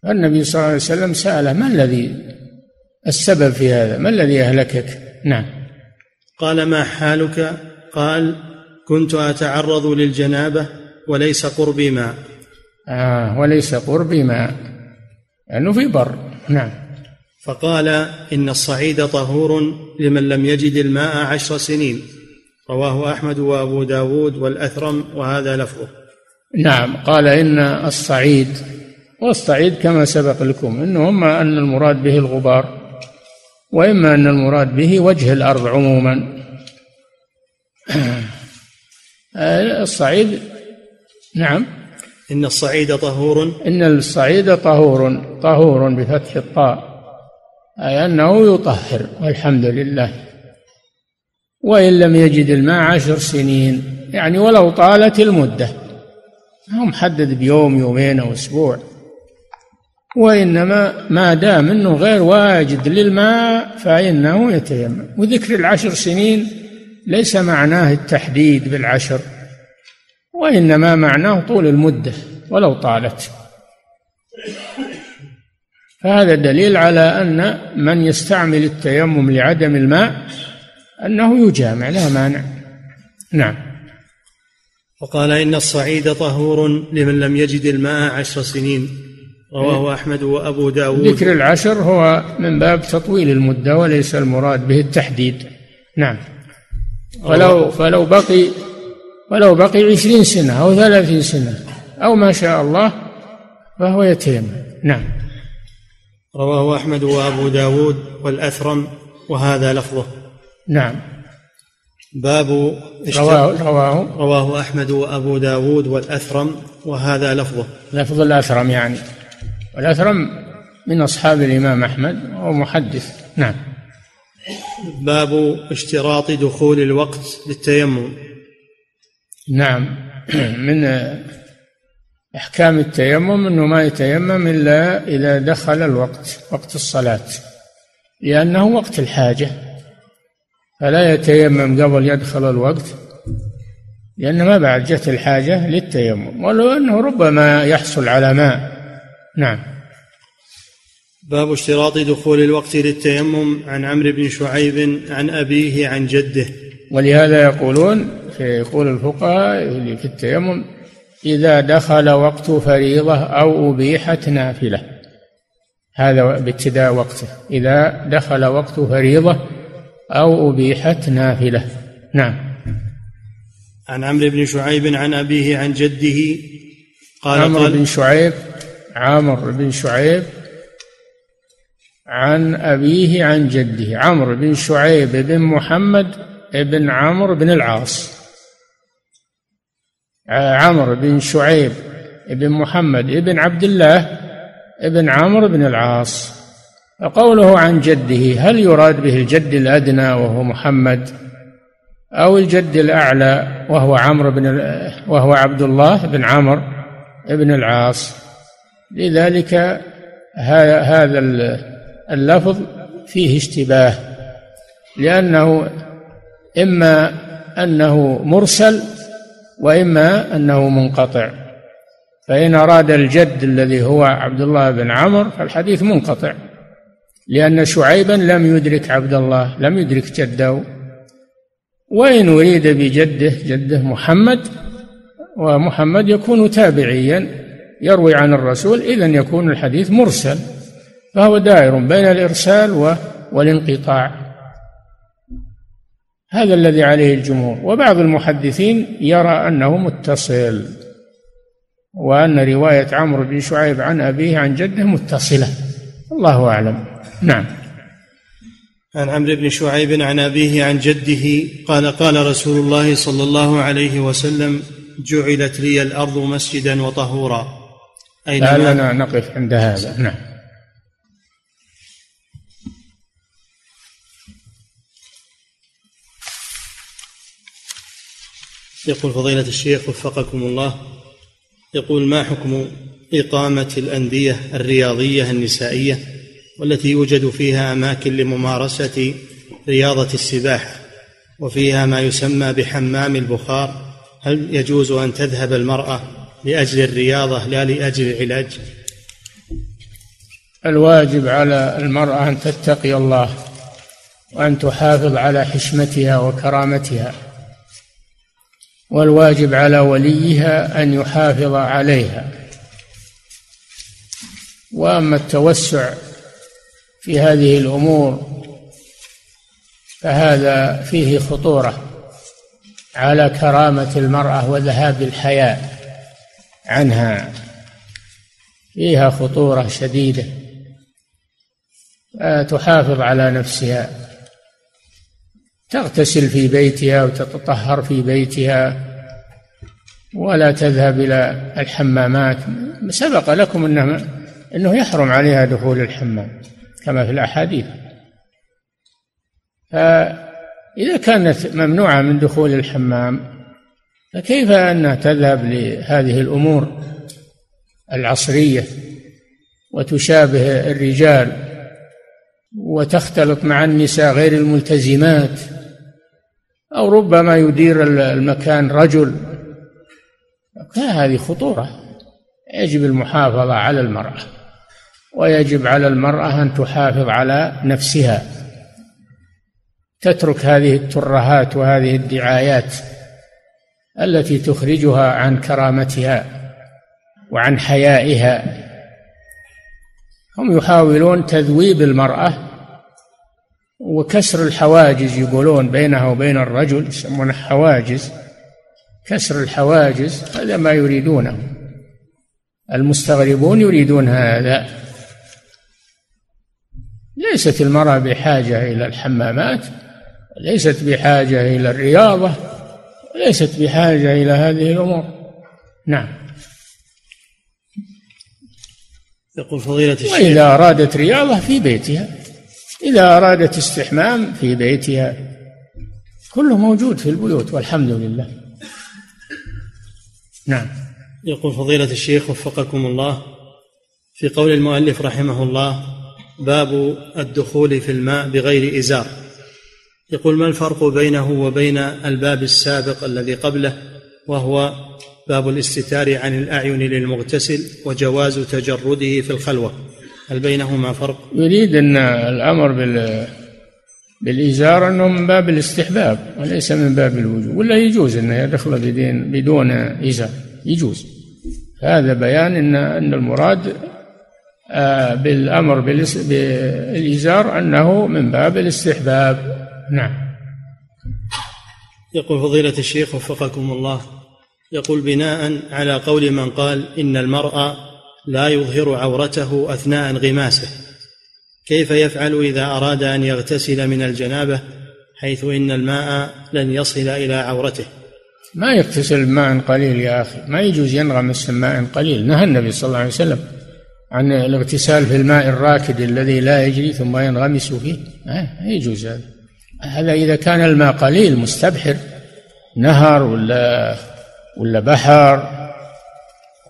النبي صلى الله عليه وسلم سأله ما الذي السبب في هذا؟ ما الذي أهلكك؟ نعم. قال ما حالك؟ قال كنت أتعرض للجنابة وليس قربي ماء. آه وليس قربي ماء. لأنه في بر. نعم. فقال إن الصعيد طهور لمن لم يجد الماء عشر سنين. رواه أحمد وأبو داود والأثرم وهذا لفظه. نعم. قال إن الصعيد والصعيد كما سبق لكم إنه إما أن المراد به الغبار وإما أن المراد به وجه الأرض عموما. الصعيد نعم. إن الصعيد طهور. إن الصعيد طهور طهور بفتح الطاء أي أنه يطهر والحمد لله. وإن لم يجد الماء عشر سنين يعني ولو طالت المدة. هو محدد بيوم يومين أو أسبوع. وإنما ما دام أنه غير واجد للماء فإنه يتيمم. وذكر العشر سنين ليس معناه التحديد بالعشر. وإنما معناه طول المدة ولو طالت. فهذا دليل على أن من يستعمل التيمم لعدم الماء أنه يجامع لا مانع. نعم. وقال إن الصعيد طهور لمن لم يجد الماء عشر سنين. رواه أحمد وأبو داود. ذكر العشر هو من باب تطويل المدة وليس المراد به التحديد. نعم. فلو فلو بقي ولو بقي عشرين سنة أو ثلاثين سنة أو ما شاء الله فهو يتيمم. نعم. رواه أحمد وأبو داود والأثرم وهذا لفظه. نعم. باب رواه رواه. رواه أحمد وأبو داود والأثرم وهذا لفظه. لفظ الأثرم يعني. والأثرم من أصحاب الإمام أحمد ومحدث نعم. باب اشتراط دخول الوقت للتيمم. نعم. من أحكام التيمم أنه ما يتيمم إلا إذا دخل الوقت وقت الصلاة لأنه وقت الحاجة. فلا يتيمم قبل يدخل الوقت لأن ما بعد جت الحاجة للتيمم ولو أنه ربما يحصل على ماء. نعم. باب اشتراط دخول الوقت للتيمم عن عمرو بن شعيب عن أبيه عن جده. ولهذا يقولون يقول الفقهاء في التيمم إذا دخل وقت فريضة أو أبيحت نافلة. هذا بابتداء وقته. إذا دخل وقت فريضة أو أبيحت نافلة. نعم. عن عمرو بن شعيب عن أبيه عن جده قال عمرو بن شعيب عمرو بن شعيب عن أبيه عن جده. عمرو بن شعيب بن محمد بن عمرو بن العاص. عمرو بن شعيب بن محمد بن عبد الله بن عمرو بن العاص. وقوله عن جده هل يراد به الجد الأدنى وهو محمد أو الجد الأعلى وهو عمرو بن وهو عبد الله بن عمرو بن العاص؟ لذلك هذا اللفظ فيه اشتباه لأنه إما أنه مرسل وإما أنه منقطع. فإن أراد الجد الذي هو عبد الله بن عمرو فالحديث منقطع لأن شعيبا لم يدرك عبد الله لم يدرك جده. وإن أريد بجده جده محمد ومحمد يكون تابعيا يروي عن الرسول إذا يكون الحديث مرسل فهو دائر بين الإرسال والانقطاع. هذا الذي عليه الجمهور. وبعض المحدثين يرى أنه متصل وأن رواية عمرو بن شعيب عن أبيه عن جده متصلة. الله أعلم. نعم. عن عمرو بن شعيب عن أبيه عن جده قال قال رسول الله صلى الله عليه وسلم جعلت لي الأرض مسجدا وطهورا. أينما لعلنا نقف عند هذا. نعم. يقول فضيلة الشيخ وفقكم الله يقول ما حكم إقامة الأندية الرياضية النسائية والتي يوجد فيها أماكن لممارسة رياضة السباحة وفيها ما يسمى بحمام البخار؟ هل يجوز أن تذهب المرأة لأجل الرياضة لا لأجل العلاج؟ الواجب على المرأة أن تتقي الله وأن تحافظ على حشمتها وكرامتها. والواجب على وليها أن يحافظ عليها. وأما التوسع في هذه الأمور فهذا فيه خطورة على كرامة المرأة وذهاب الحياء عنها. فيها خطورة شديدة تحافظ على نفسها. تغتسل في بيتها وتتطهر في بيتها ولا تذهب إلى الحمامات. سبق لكم أنه أنه يحرم عليها دخول الحمام كما في الأحاديث. فإذا كانت ممنوعة من دخول الحمام فكيف أنها تذهب لهذه الأمور العصرية وتشابه الرجال وتختلط مع النساء غير الملتزمات؟ أو ربما يدير المكان رجل. هذه خطورة. يجب المحافظة على المرأة ويجب على المرأة أن تحافظ على نفسها. تترك هذه الترهات وهذه الدعايات التي تخرجها عن كرامتها وعن حيائها. هم يحاولون تذويب المرأة وكسر الحواجز يقولون بينها وبين الرجل يسمونه حواجز. كسر الحواجز هذا ما يريدونه. المستغربون يريدون هذا. ليست المرأة بحاجة إلى الحمامات ليست بحاجة إلى الرياضة ليست بحاجة إلى هذه الأمور. نعم. يقول فضيلة الشيخ. وإذا أرادت رياضة في بيتها. إذا أرادت استحمام في بيتها كله موجود في البيوت والحمد لله. نعم. يقول فضيلة الشيخ وفقكم الله في قول المؤلف رحمه الله باب الدخول في الماء بغير إزار. يقول ما الفرق بينه وبين الباب السابق الذي قبله؟ وهو باب الاستتار عن الأعين للمغتسل وجواز تجرده في الخلوة. هل بينهما فرق؟ يريد أن الأمر بال بالإزار أنه من باب الاستحباب وليس من باب الوجوب ولا يجوز أنه يدخل بدين بدون إزار يجوز. هذا بيان أن أن المراد آه، بالأمر بالإزار أنه من باب الاستحباب. نعم. يقول فضيلة الشيخ وفقكم الله يقول بناء على قول من قال إن المرء لا يظهر عورته أثناء انغماسه. كيف يفعل إذا أراد أن يغتسل من الجنابة حيث إن الماء لن يصل إلى عورته؟ ما يغتسل ماء قليل يا أخي. ما يجوز ينغمس ماء قليل. نهى النبي صلى الله عليه وسلم عن الاغتسال في الماء الراكد الذي لا يجري ثم ينغمس فيه. ما يجوز هذا. هذا إذا كان الماء قليل مستبحر. نهر ولا ولا بحر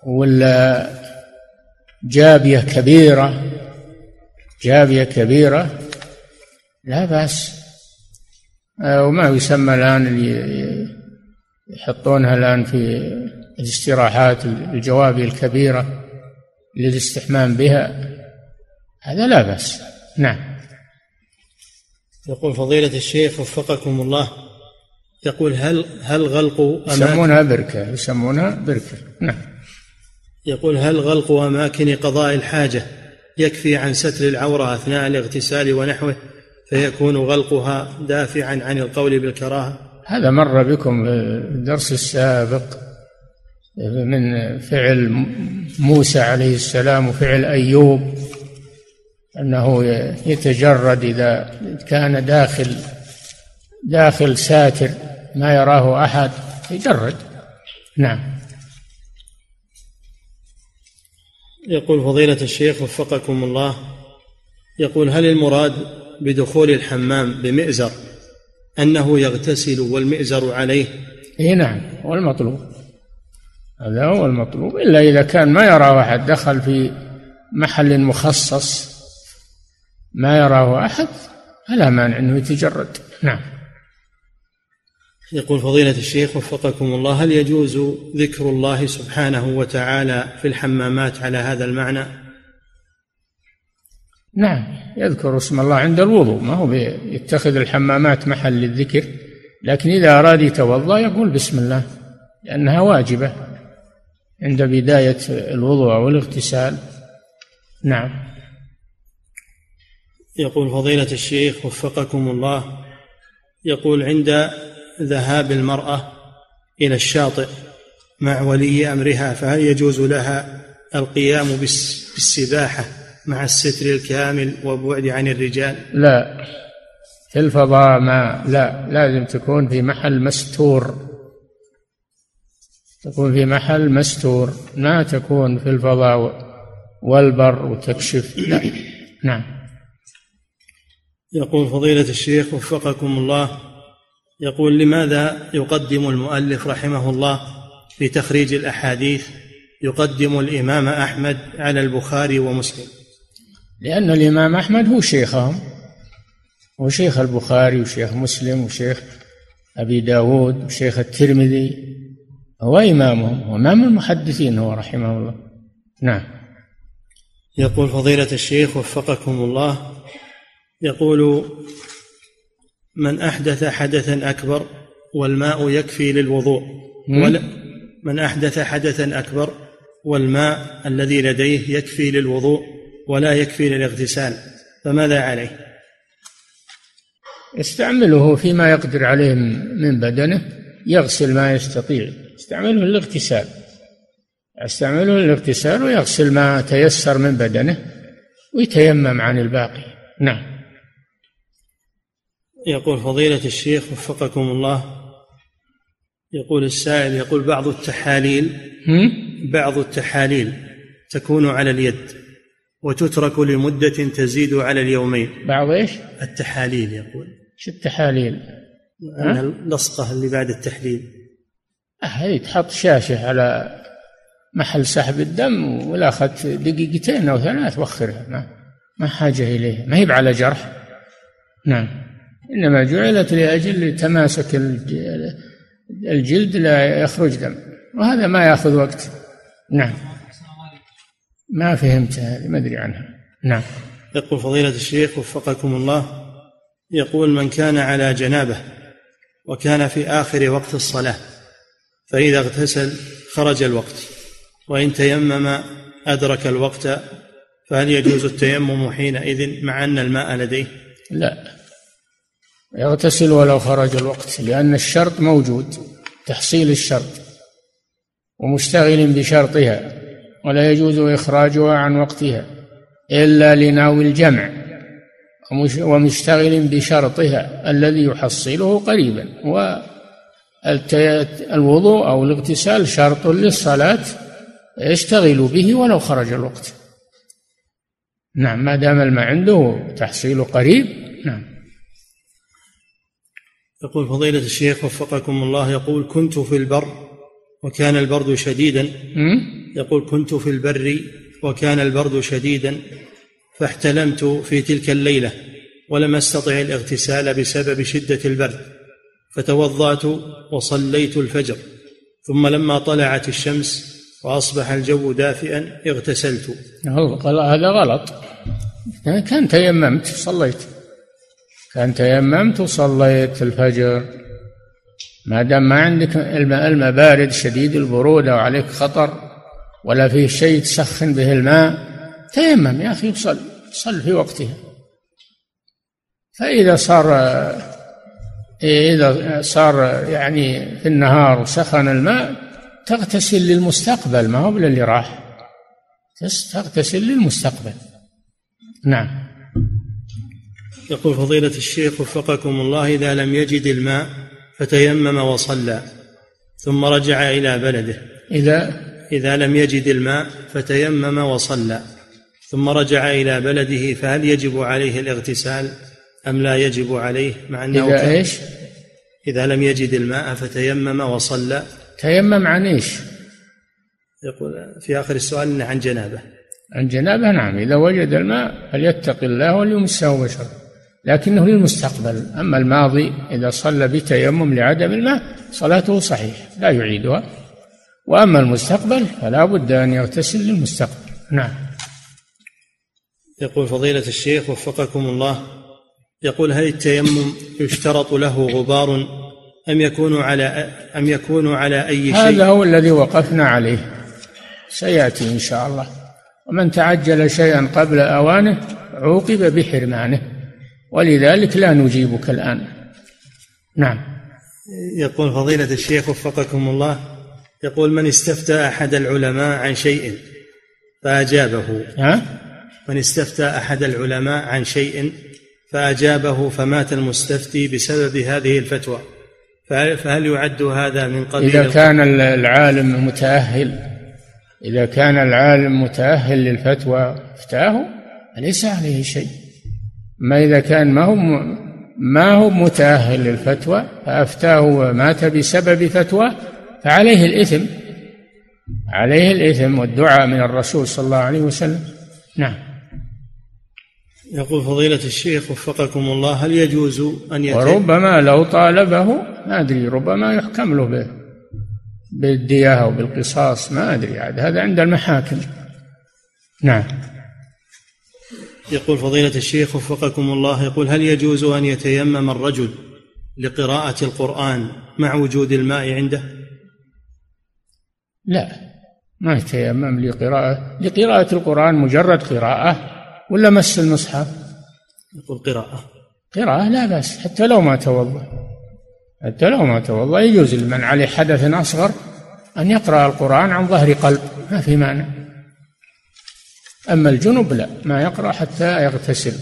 ولا جابية كبيرة جابية كبيرة لا بأس. آه، وما يسمى الآن اللي يحطونها الآن في الاستراحات الجوابي الكبيرة للاستحمام بها. هذا لا بأس. نعم. يقول فضيلة الشيخ وفقكم الله يقول هل هل غلق يسمونها بركة يسمونها بركة. نعم. يقول هل غلق أماكن قضاء الحاجة يكفي عن ستر العورة أثناء الاغتسال ونحوه فيكون غلقها دافعا عن القول بالكراهة؟ هذا مر بكم في الدرس السابق من فعل موسى عليه السلام وفعل أيوب أنه يتجرد إذا كان داخل داخل ساتر ما يراه أحد يجرد. نعم. يقول فضيلة الشيخ وفقكم الله يقول هل المراد بدخول الحمام بمئزر أنه يغتسل والمئزر عليه؟ إي نعم هو المطلوب هذا هو المطلوب إلا إذا كان ما يراه أحد دخل في محل مخصص ما يراه أحد فلا مانع أنه يتجرد. نعم. يقول فضيلة الشيخ وفقكم الله هل يجوز ذكر الله سبحانه وتعالى في الحمامات على هذا المعنى؟ نعم يذكر اسم الله عند الوضوء ما هو يتخذ الحمامات محل للذكر لكن إذا أراد يتوضأ يقول بسم الله لأنها واجبة عند بداية الوضوء أو الاغتسال نعم يقول فضيلة الشيخ وفقكم الله يقول عند ذهاب المرأة إلى الشاطئ مع ولي أمرها فهل يجوز لها القيام بالسباحة مع الستر الكامل والبعد عن الرجال؟ لا. في الفضاء ما لا. لازم تكون في محل مستور. تكون في محل مستور. ما تكون في الفضاء والبر وتكشف. لا. نعم. يقول فضيلة الشيخ وفقكم الله يقول لماذا يقدم المؤلف رحمه الله في تخريج الأحاديث يقدم الإمام أحمد على البخاري ومسلم؟ لأن الإمام أحمد هو شيخهم هو شيخ البخاري وشيخ مسلم وشيخ أبي داود وشيخ الترمذي هو إمامهم وامام المحدثين هو رحمه الله. نعم. يقول فضيلة الشيخ وفقكم الله يقول من أحدث حدثا أكبر والماء يكفي للوضوء. ولا من أحدث حدثا أكبر والماء الذي لديه يكفي للوضوء ولا يكفي للاغتسال. فماذا عليه؟ يستعمله فيما يقدر عليه من بدنه يغسل ما يستطيع. يستعمله للاغتسال. يستعمله للاغتسال ويغسل ما تيسر من بدنه ويتيمم عن الباقي. نعم. يقول فضيلة الشيخ وفقكم الله. يقول السائل يقول بعض التحاليل بعض التحاليل تكون على اليد وتترك لمدة تزيد على اليومين. بعض إيش؟ التحاليل يقول. شو التحاليل؟ اللصقة اللي بعد التحليل. آه، هذه تحط شاشة على محل سحب الدم ولا أخذت دقيقتين أو ثلاث وخرها ما ما حاجة إليه ما هي على جرح؟ نعم. إنما جعلت لأجل تماسك الجلد لا يخرج دم. وهذا ما يأخذ وقت. نعم. ما فهمت هذه ما أدري عنها. نعم. يقول فضيلة الشيخ وفقكم الله يقول من كان على جنابه وكان في آخر وقت الصلاة فإذا اغتسل خرج الوقت وإن تيمم أدرك الوقت فهل يجوز التيمم حينئذ مع أن الماء لديه؟ لا. يغتسل ولو خرج الوقت لأن الشرط موجود تحصيل الشرط ومشتغل بشرطها ولا يجوز إخراجها عن وقتها إلا لناوي الجمع ومشتغل بشرطها الذي يحصله قريبا. والوضوء أو الاغتسال شرط للصلاة يشتغل به ولو خرج الوقت. نعم ما دام الماء عنده تحصيل قريب نعم. يقول فضيلة الشيخ وفقكم الله يقول كنت في البر وكان البرد شديدا. يقول كنت في البر وكان البرد شديدا فاحتلمت في تلك الليلة ولم أستطع الاغتسال بسبب شدة البرد فتوضأت وصليت الفجر ثم لما طلعت الشمس وأصبح الجو دافئا اغتسلت. هذا غلط. كان تيممت صليت. كان تيممت وصليت الفجر. ما دام ما عندك الماء بارد شديد البرودة وعليك خطر ولا فيه شيء تسخن به الماء تيمم يا أخي وصل صل في وقتها. فإذا صار إذا صار يعني في النهار وسخن الماء تغتسل للمستقبل ما هو للي راح. تغتسل للمستقبل. نعم. يقول فضيلة الشيخ وفقكم الله إذا لم يجد الماء فتيمم وصلى ثم رجع إلى بلده. إذا إذا لم يجد الماء فتيمم وصلى ثم رجع إلى بلده فهل يجب عليه الاغتسال أم لا يجب عليه؟ مع أنه إذا إيش؟ إذا لم يجد الماء فتيمم وصلى. تيمم عن إيش؟ يقول في آخر السؤال عن جنابة. عن جنابة نعم. إذا وجد الماء فليتق الله وليمسه بشرة. لكنه للمستقبل. أما الماضي إذا صلى بتيمم لعدم الماء صلاته صحيح لا يعيدها. وأما المستقبل فلا بد أن يغتسل للمستقبل. نعم. يقول فضيلة الشيخ وفقكم الله يقول هل التيمم يشترط له غبار أم يكون على أم يكون على أي شيء؟ هذا هو الذي وقفنا عليه. سيأتي إن شاء الله. ومن تعجل شيئا قبل أوانه عوقب بحرمانه. ولذلك لا نجيبك الآن. نعم. يقول فضيلة الشيخ وفقكم الله يقول من استفتى أحد العلماء عن شيء فأجابه. ها؟ من استفتى أحد العلماء عن شيء فأجابه فمات المستفتي بسبب هذه الفتوى. فهل يعد هذا من قبيل إذا كان العالم متأهل إذا كان العالم متأهل للفتوى افتاه فليس عليه شيء. ما إذا كان ما هو ما هو متأهل للفتوى فأفتاه ومات بسبب فتوى فعليه الإثم. عليه الإثم والدعاء من الرسول صلى الله عليه وسلم. نعم. يقول فضيلة الشيخ وفقكم الله هل يجوز أن يتم وربما لو طالبه ما أدري ربما يحكم له به بالدية أو بالقصاص ما أدري عاد هذا عند المحاكم. نعم. يقول فضيلة الشيخ وفقكم الله يقول هل يجوز أن يتيمم الرجل لقراءة القرآن مع وجود الماء عنده؟ لا ما يتيمم لقراءة لقراءة القرآن مجرد قراءة ولا مس المصحف؟ يقول قراءة قراءة لا بأس حتى لو ما توضأ حتى لو ما توضأ يجوز لمن عليه حدث أصغر أن يقرأ القرآن عن ظهر قلب ما في مانع أما الجنب لا ما يقرأ حتى يغتسل.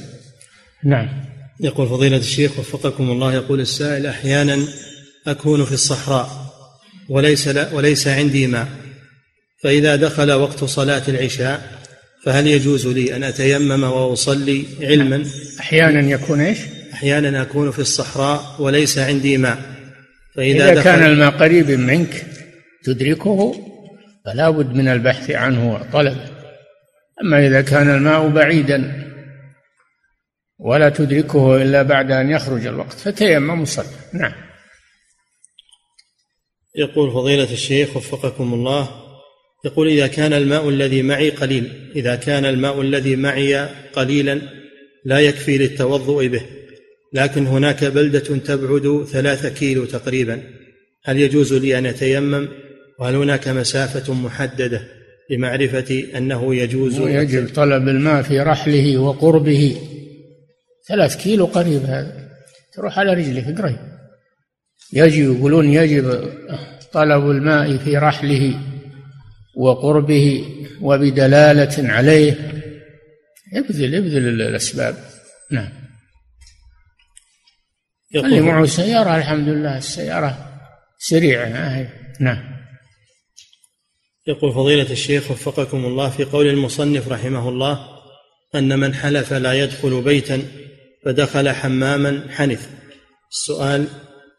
نعم. يقول فضيلة الشيخ وفقكم الله يقول السائل أحيانا أكون في الصحراء وليس لا وليس عندي ماء فإذا دخل وقت صلاة العشاء فهل يجوز لي أن أتيمم وأصلي علما؟ أحيانا يكون إيش؟ أحيانا أكون في الصحراء وليس عندي ماء فإذا إذا كان الماء قريب منك تدركه فلا بد من البحث عنه وطلبه أما إذا كان الماء بعيدا ولا تدركه إلا بعد أن يخرج الوقت فتيمم وصل نعم. يقول فضيلة الشيخ وفقكم الله يقول إذا كان الماء الذي معي قليل إذا كان الماء الذي معي قليلا لا يكفي للتوضؤ به لكن هناك بلدة تبعد ثلاثة كيلو تقريبا هل يجوز لي أن أتيمم؟ وهل هناك مسافة محددة؟ لمعرفة أنه يجوز يجب طلب الماء في رحله وقربه. ثلاث كيلو قريب هذا. تروح على رجلك قريب يجب يقولون يجب طلب الماء في رحله وقربه وبدلالة عليه. ابذل ابذل الأسباب. نعم. اللي معه سيارة الحمد لله. السيارة سريعة نعم. يقول فضيلة الشيخ وفقكم الله في قول المصنف رحمه الله أن من حلف لا يدخل بيتا فدخل حماما حنث. السؤال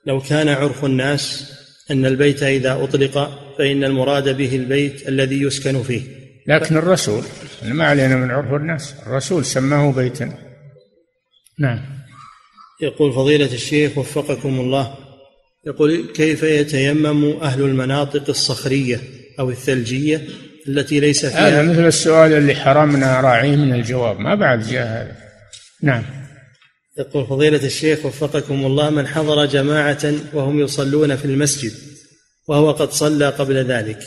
لو كان عرف الناس أن البيت إذا أطلق فإن المراد به البيت الذي يسكن فيه. لكن الرسول ما علينا من عرف الناس الرسول سماه بيتا. نعم. يقول فضيلة الشيخ وفقكم الله يقول كيف يتيمم أهل المناطق الصخرية أو الثلجية التي ليس فيها هذا مثل السؤال اللي حرمنا راعيه من الجواب. ما بعد جاء هذا. نعم. يقول فضيلة الشيخ وفقكم الله من حضر جماعة وهم يصلون في المسجد وهو قد صلى قبل ذلك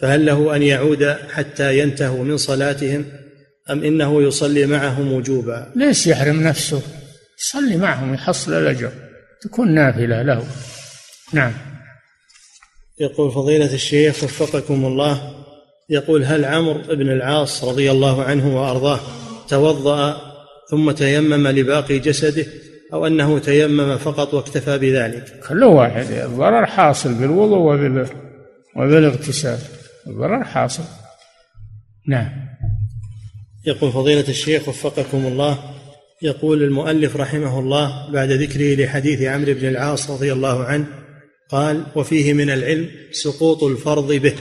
فهل له أن يعود حتى ينتهوا من صلاتهم أم إنه يصلي معهم وجوبا؟ ليش يحرم نفسه. يصلي معهم يحصل الأجر. تكون نافلة له. نعم. يقول فضيلة الشيخ وفقكم الله يقول هل عمرو بن العاص رضي الله عنه وأرضاه توضأ ثم تيمم لباقي جسده أو أنه تيمم فقط واكتفى بذلك؟ كل واحد الضرر حاصل بالوضوء وبال وبالاغتسال الضرر حاصل. نعم. يقول فضيلة الشيخ وفقكم الله يقول المؤلف رحمه الله بعد ذكره لحديث عمرو بن العاص رضي الله عنه قال وفيه من العلم سقوط الفرض به.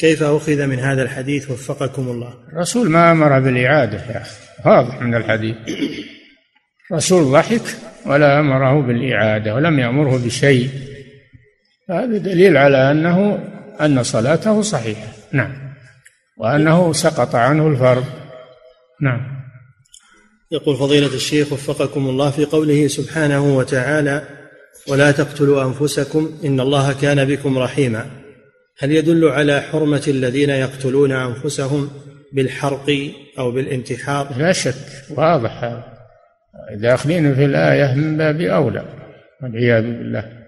كيف أخذ من هذا الحديث وفقكم الله؟ الرسول ما أمر بالإعادة يا أخي. واضح من الحديث. الرسول ضحك ولا أمره بالإعادة ولم يأمره بشيء. هذا دليل على أنه أن صلاته صحيحة. نعم. وأنه سقط عنه الفرض. نعم. يقول فضيلة الشيخ وفقكم الله في قوله سبحانه وتعالى ولا تقتلوا أنفسكم إن الله كان بكم رحيما. هل يدل على حرمة الذين يقتلون أنفسهم بالحرق أو بالانتحار؟ لا شك واضح. داخلين في الآية من باب أولى والعياذ بالله.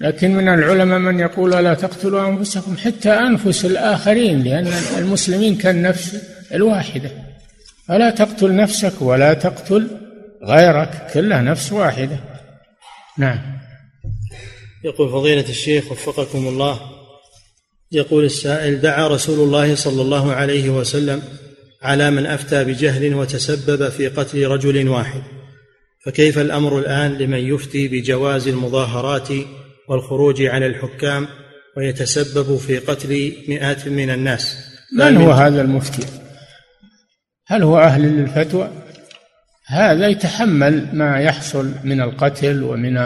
لكن من العلماء من يقول لا تقتلوا أنفسكم حتى أنفس الآخرين لأن المسلمين كالنفس الواحدة. فلا تقتل نفسك ولا تقتل غيرك كلها نفس واحدة. نعم. يقول فضيلة الشيخ وفقكم الله يقول السائل دعا رسول الله صلى الله عليه وسلم على من أفتى بجهل وتسبب في قتل رجل واحد. فكيف الأمر الآن لمن يفتي بجواز المظاهرات والخروج على الحكام ويتسبب في قتل مئات من الناس؟ من هو هذا المفتي؟ هل هو أهل للفتوى؟ هذا يتحمل ما يحصل من القتل ومن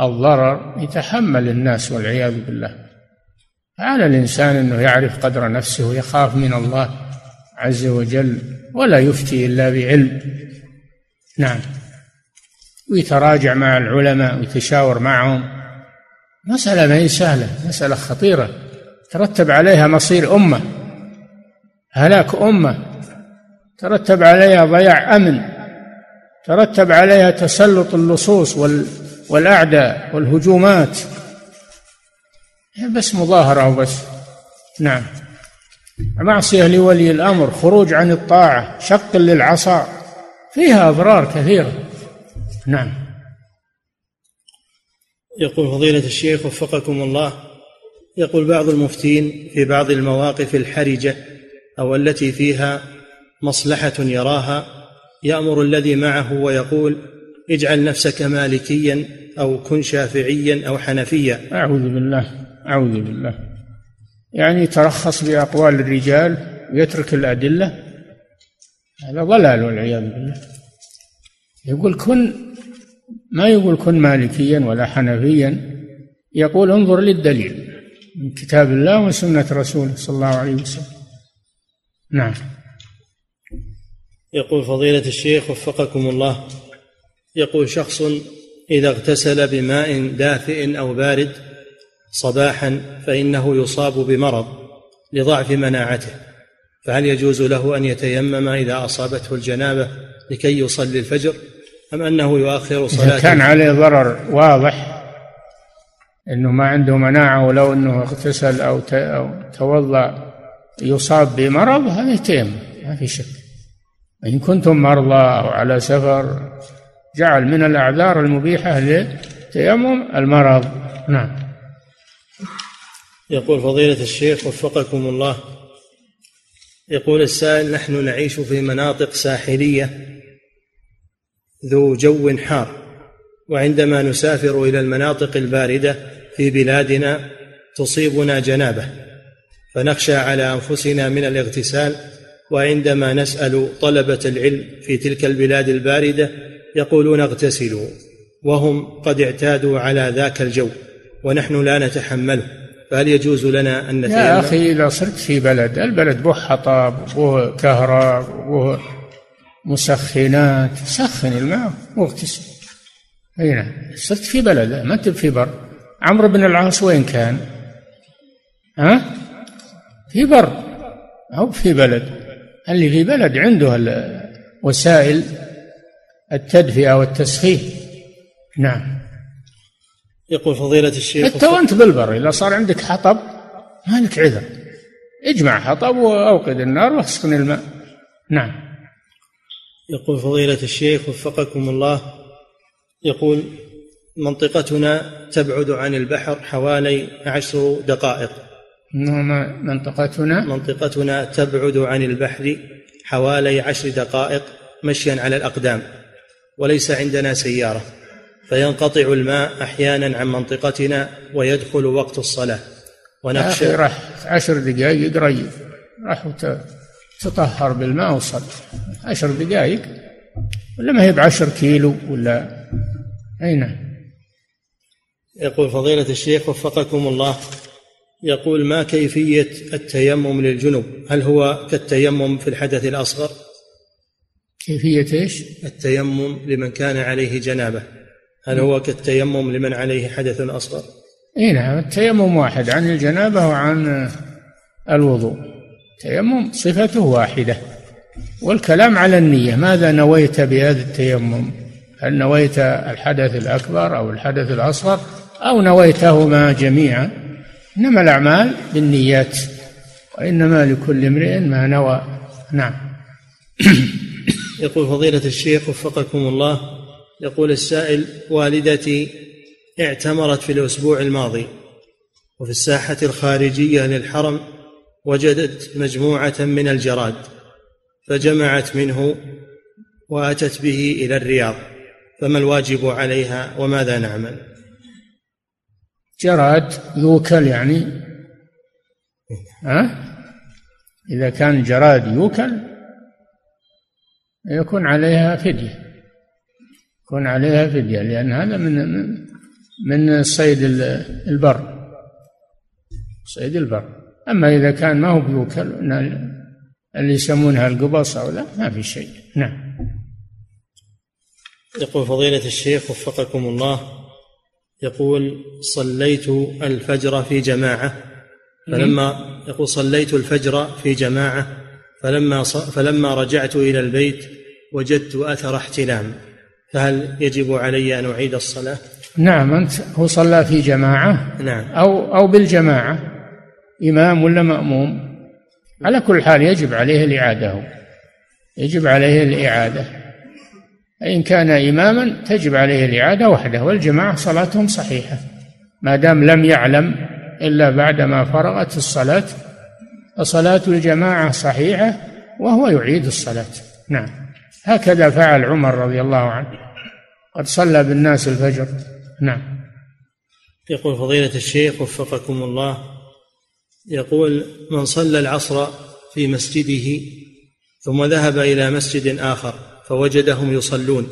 الضرر يتحمل الناس والعياذ بالله. على الإنسان أنه يعرف قدر نفسه ويخاف من الله عز وجل ولا يفتي إلا بعلم. نعم. ويتراجع مع العلماء ويتشاور معهم. مسألة ما هي سهلة مسألة خطيرة. ترتب عليها مصير أمة هلاك أمة. ترتب عليها ضياع أمن. ترتب عليها تسلط اللصوص وال والأعداء والهجومات. بس مظاهرة وبس. نعم. معصية لولي الأمر خروج عن الطاعة شق للعصا. فيها أضرار كثيرة. نعم. يقول فضيلة الشيخ وفقكم الله يقول بعض المفتين في بعض المواقف الحرجة أو التي فيها مصلحة يراها يأمر الذي معه ويقول اجعل نفسك مالكيا أو كن شافعيا أو حنفيا. أعوذ بالله أعوذ بالله. يعني يترخص بأقوال الرجال ويترك الأدلة؟ هذا ضلال والعياذ بالله. يقول كن ما يقول كن مالكيا ولا حنفيا؟ يقول انظر للدليل من كتاب الله وسنة رسوله صلى الله عليه وسلم. نعم. يقول فضيلة الشيخ وفقكم الله. يقول شخص إذا اغتسل بماء دافئ أو بارد صباحا فإنه يصاب بمرض لضعف مناعته فهل يجوز له أن يتيمم إذا أصابته الجنابة لكي يصلي الفجر أم أنه يؤخر صلاة إذا كان عليه ضرر واضح أنه ما عنده مناعة ولو أنه اغتسل أو توضأ يصاب بمرض هذا يتيمم ما في شك. إن كنتم مرضى أو على سفر جعل من الأعذار المبيحة لتيمم المرض. نعم. يقول فضيلة الشيخ وفقكم الله يقول السائل نحن نعيش في مناطق ساحلية ذو جو حار وعندما نسافر إلى المناطق الباردة في بلادنا تصيبنا جنابة فنخشى على أنفسنا من الاغتسال وعندما نسأل طلبة العلم في تلك البلاد الباردة يقولون اغتسلوا وهم قد اعتادوا على ذاك الجو ونحن لا نتحمله فهل يجوز لنا أن نتيمم؟ يا أخي إذا صرت في بلد البلد به حطب به كهرب به مسخنات سخن الماء واغتسل أي نعم صرت في بلد ما أنت في بر عمرو بن العاص وين كان؟ ها؟ في بر أو في بلد اللي في بلد عنده وسائل التدفئة والتسخين نعم. يقول فضيلة الشيخ حتى وأنت بالبر إذا صار عندك حطب ما لك عذر. اجمع حطب وأوقد النار واسخن الماء. نعم. يقول فضيلة الشيخ وفقكم الله. يقول منطقتنا تبعد عن البحر حوالي عشر دقائق. منطقتنا. منطقتنا تبعد عن البحر حوالي عشر دقائق مشيا على الأقدام وليس عندنا سيارة فينقطع الماء أحيانا عن منطقتنا ويدخل وقت الصلاة. ونخشى راح عشر دقائق قريب راح تطهر بالماء وصل. عشر دقائق ولا ما هي بعشر كيلو ولا أي نعم. يقول فضيلة الشيخ وفقكم الله يقول ما كيفية التيمم للجنب هل هو كالتيمم في الحدث الأصغر؟ كيفية إيش؟ التيمم لمن كان عليه جنابة. هل هو كالتيمم لمن عليه حدث أصغر؟ إي نعم التيمم واحد عن الجنابة وعن الوضوء. التيمم صفته واحدة. والكلام على النية ماذا نويت بهذا التيمم؟ هل نويت الحدث الأكبر أو الحدث الأصغر؟ أو نويتهما جميعا؟ إنما الأعمال بالنيات وإنما لكل امرئ ما نوى. نعم. يقول فضيلة الشيخ وفقكم الله يقول السائل والدتي اعتمرت في الأسبوع الماضي وفي الساحة الخارجية للحرم وجدت مجموعة من الجراد فجمعت منه وآتت به إلى الرياض فما الواجب عليها وماذا نعمل؟ جراد يوكل يعني. ها؟ إذا كان جراد يوكل يكون عليها فدية. يكون عليها فدية لأن هذا من من صيد البر. صيد البر. أما إذا كان ما هو بيوكل اللي يسمونها القبص أو لا ما في شيء. نعم. يقول فضيلة الشيخ وفقكم الله يقول صليت الفجر في جماعة فلما يقول صليت الفجر في جماعة فلما فلما رجعت إلى البيت وجدت أثر احتلام. فهل يجب علي أن أعيد الصلاة؟ نعم أنت هو صلى في جماعة نعم. أو أو بالجماعة إمام ولا مأموم؟ على كل حال يجب عليه الإعادة يجب عليه الإعادة. إن كان إماما تجب عليه الإعادة وحده والجماعة صلاتهم صحيحة. ما دام لم يعلم إلا بعدما فرغت الصلاة فصلاة الجماعة صحيحة وهو يعيد الصلاة. نعم. هكذا فعل عمر رضي الله عنه. قد صلى بالناس الفجر. نعم. يقول فضيلة الشيخ وفقكم الله يقول من صلى العصر في مسجده ثم ذهب إلى مسجد آخر فوجدهم يصلون.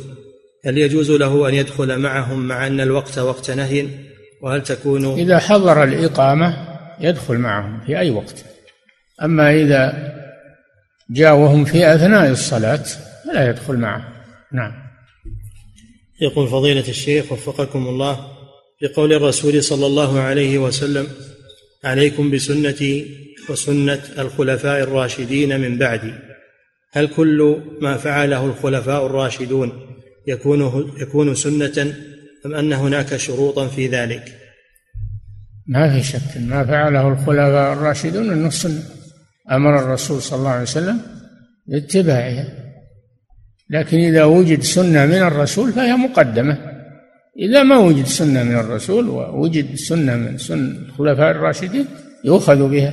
هل يجوز له أن يدخل معهم مع أن الوقت وقت نهي؟ وهل تكون إذا حضر الإقامة يدخل معهم في أي وقت. أما إذا جاء وهم في أثناء الصلاة فلا يدخل معه نعم. يقول فضيلة الشيخ وفقكم الله بقول الرسول صلى الله عليه وسلم عليكم بسنتي وسنة الخلفاء الراشدين من بعدي. هل كل ما فعله الخلفاء الراشدون يكون يكون سنة أم أن هناك شروطا في ذلك؟ ما في شك ما فعله الخلفاء الراشدون أنه سنة. أمر الرسول صلى الله عليه وسلم باتباعها لكن إذا وجد سنة من الرسول فهي مقدمة. إذا ما وجد سنة من الرسول ووجد سنة من سن الخلفاء الراشدين يؤخذ بها.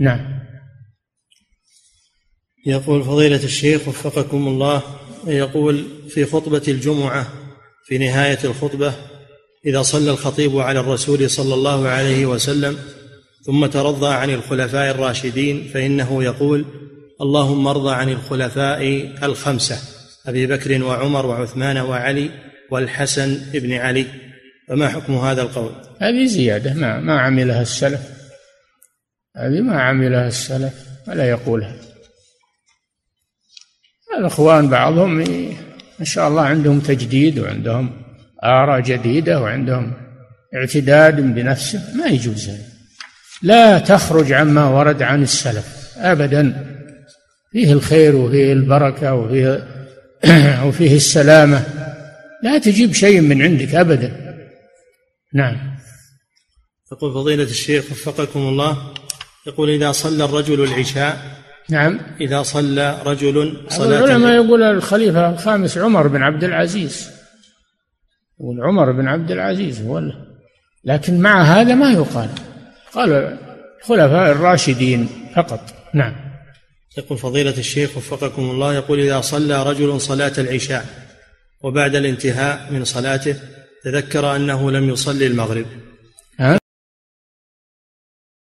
نعم. يقول فضيلة الشيخ وفقكم الله يقول في خطبة الجمعة في نهاية الخطبة إذا صلى الخطيب على الرسول صلى الله عليه وسلم ثم ترضى عن الخلفاء الراشدين فإنه يقول اللهم ارضى عن الخلفاء الخمسة أبي بكر وعمر وعثمان وعلي والحسن بن علي. فما حكم هذا القول؟ هذه زيادة ما ما عملها السلف. هذه ما عملها السلف ولا يقولها. الإخوان بعضهم ما شاء الله عندهم تجديد وعندهم آراء جديدة وعندهم اعتداد بنفسه ما يجوز لا تخرج عما ورد عن السلف أبدا. فيه الخير وفيه البركة وفيه وفيه السلامة. لا تجيب شيء من عندك أبدا. نعم. يقول فضيلة الشيخ وفقكم الله يقول إذا صلى الرجل العشاء نعم. إذا صلى رجل صلاة العلماء يقول الخليفة الخامس عمر بن عبد العزيز. يقول عمر بن عبد العزيز هو لكن مع هذا ما يقال. قال الخلفاء الراشدين فقط. نعم. يقول فضيلة الشيخ وفقكم الله يقول إذا صلى رجل صلاة العشاء وبعد الانتهاء من صلاته تذكر أنه لم يصلي المغرب.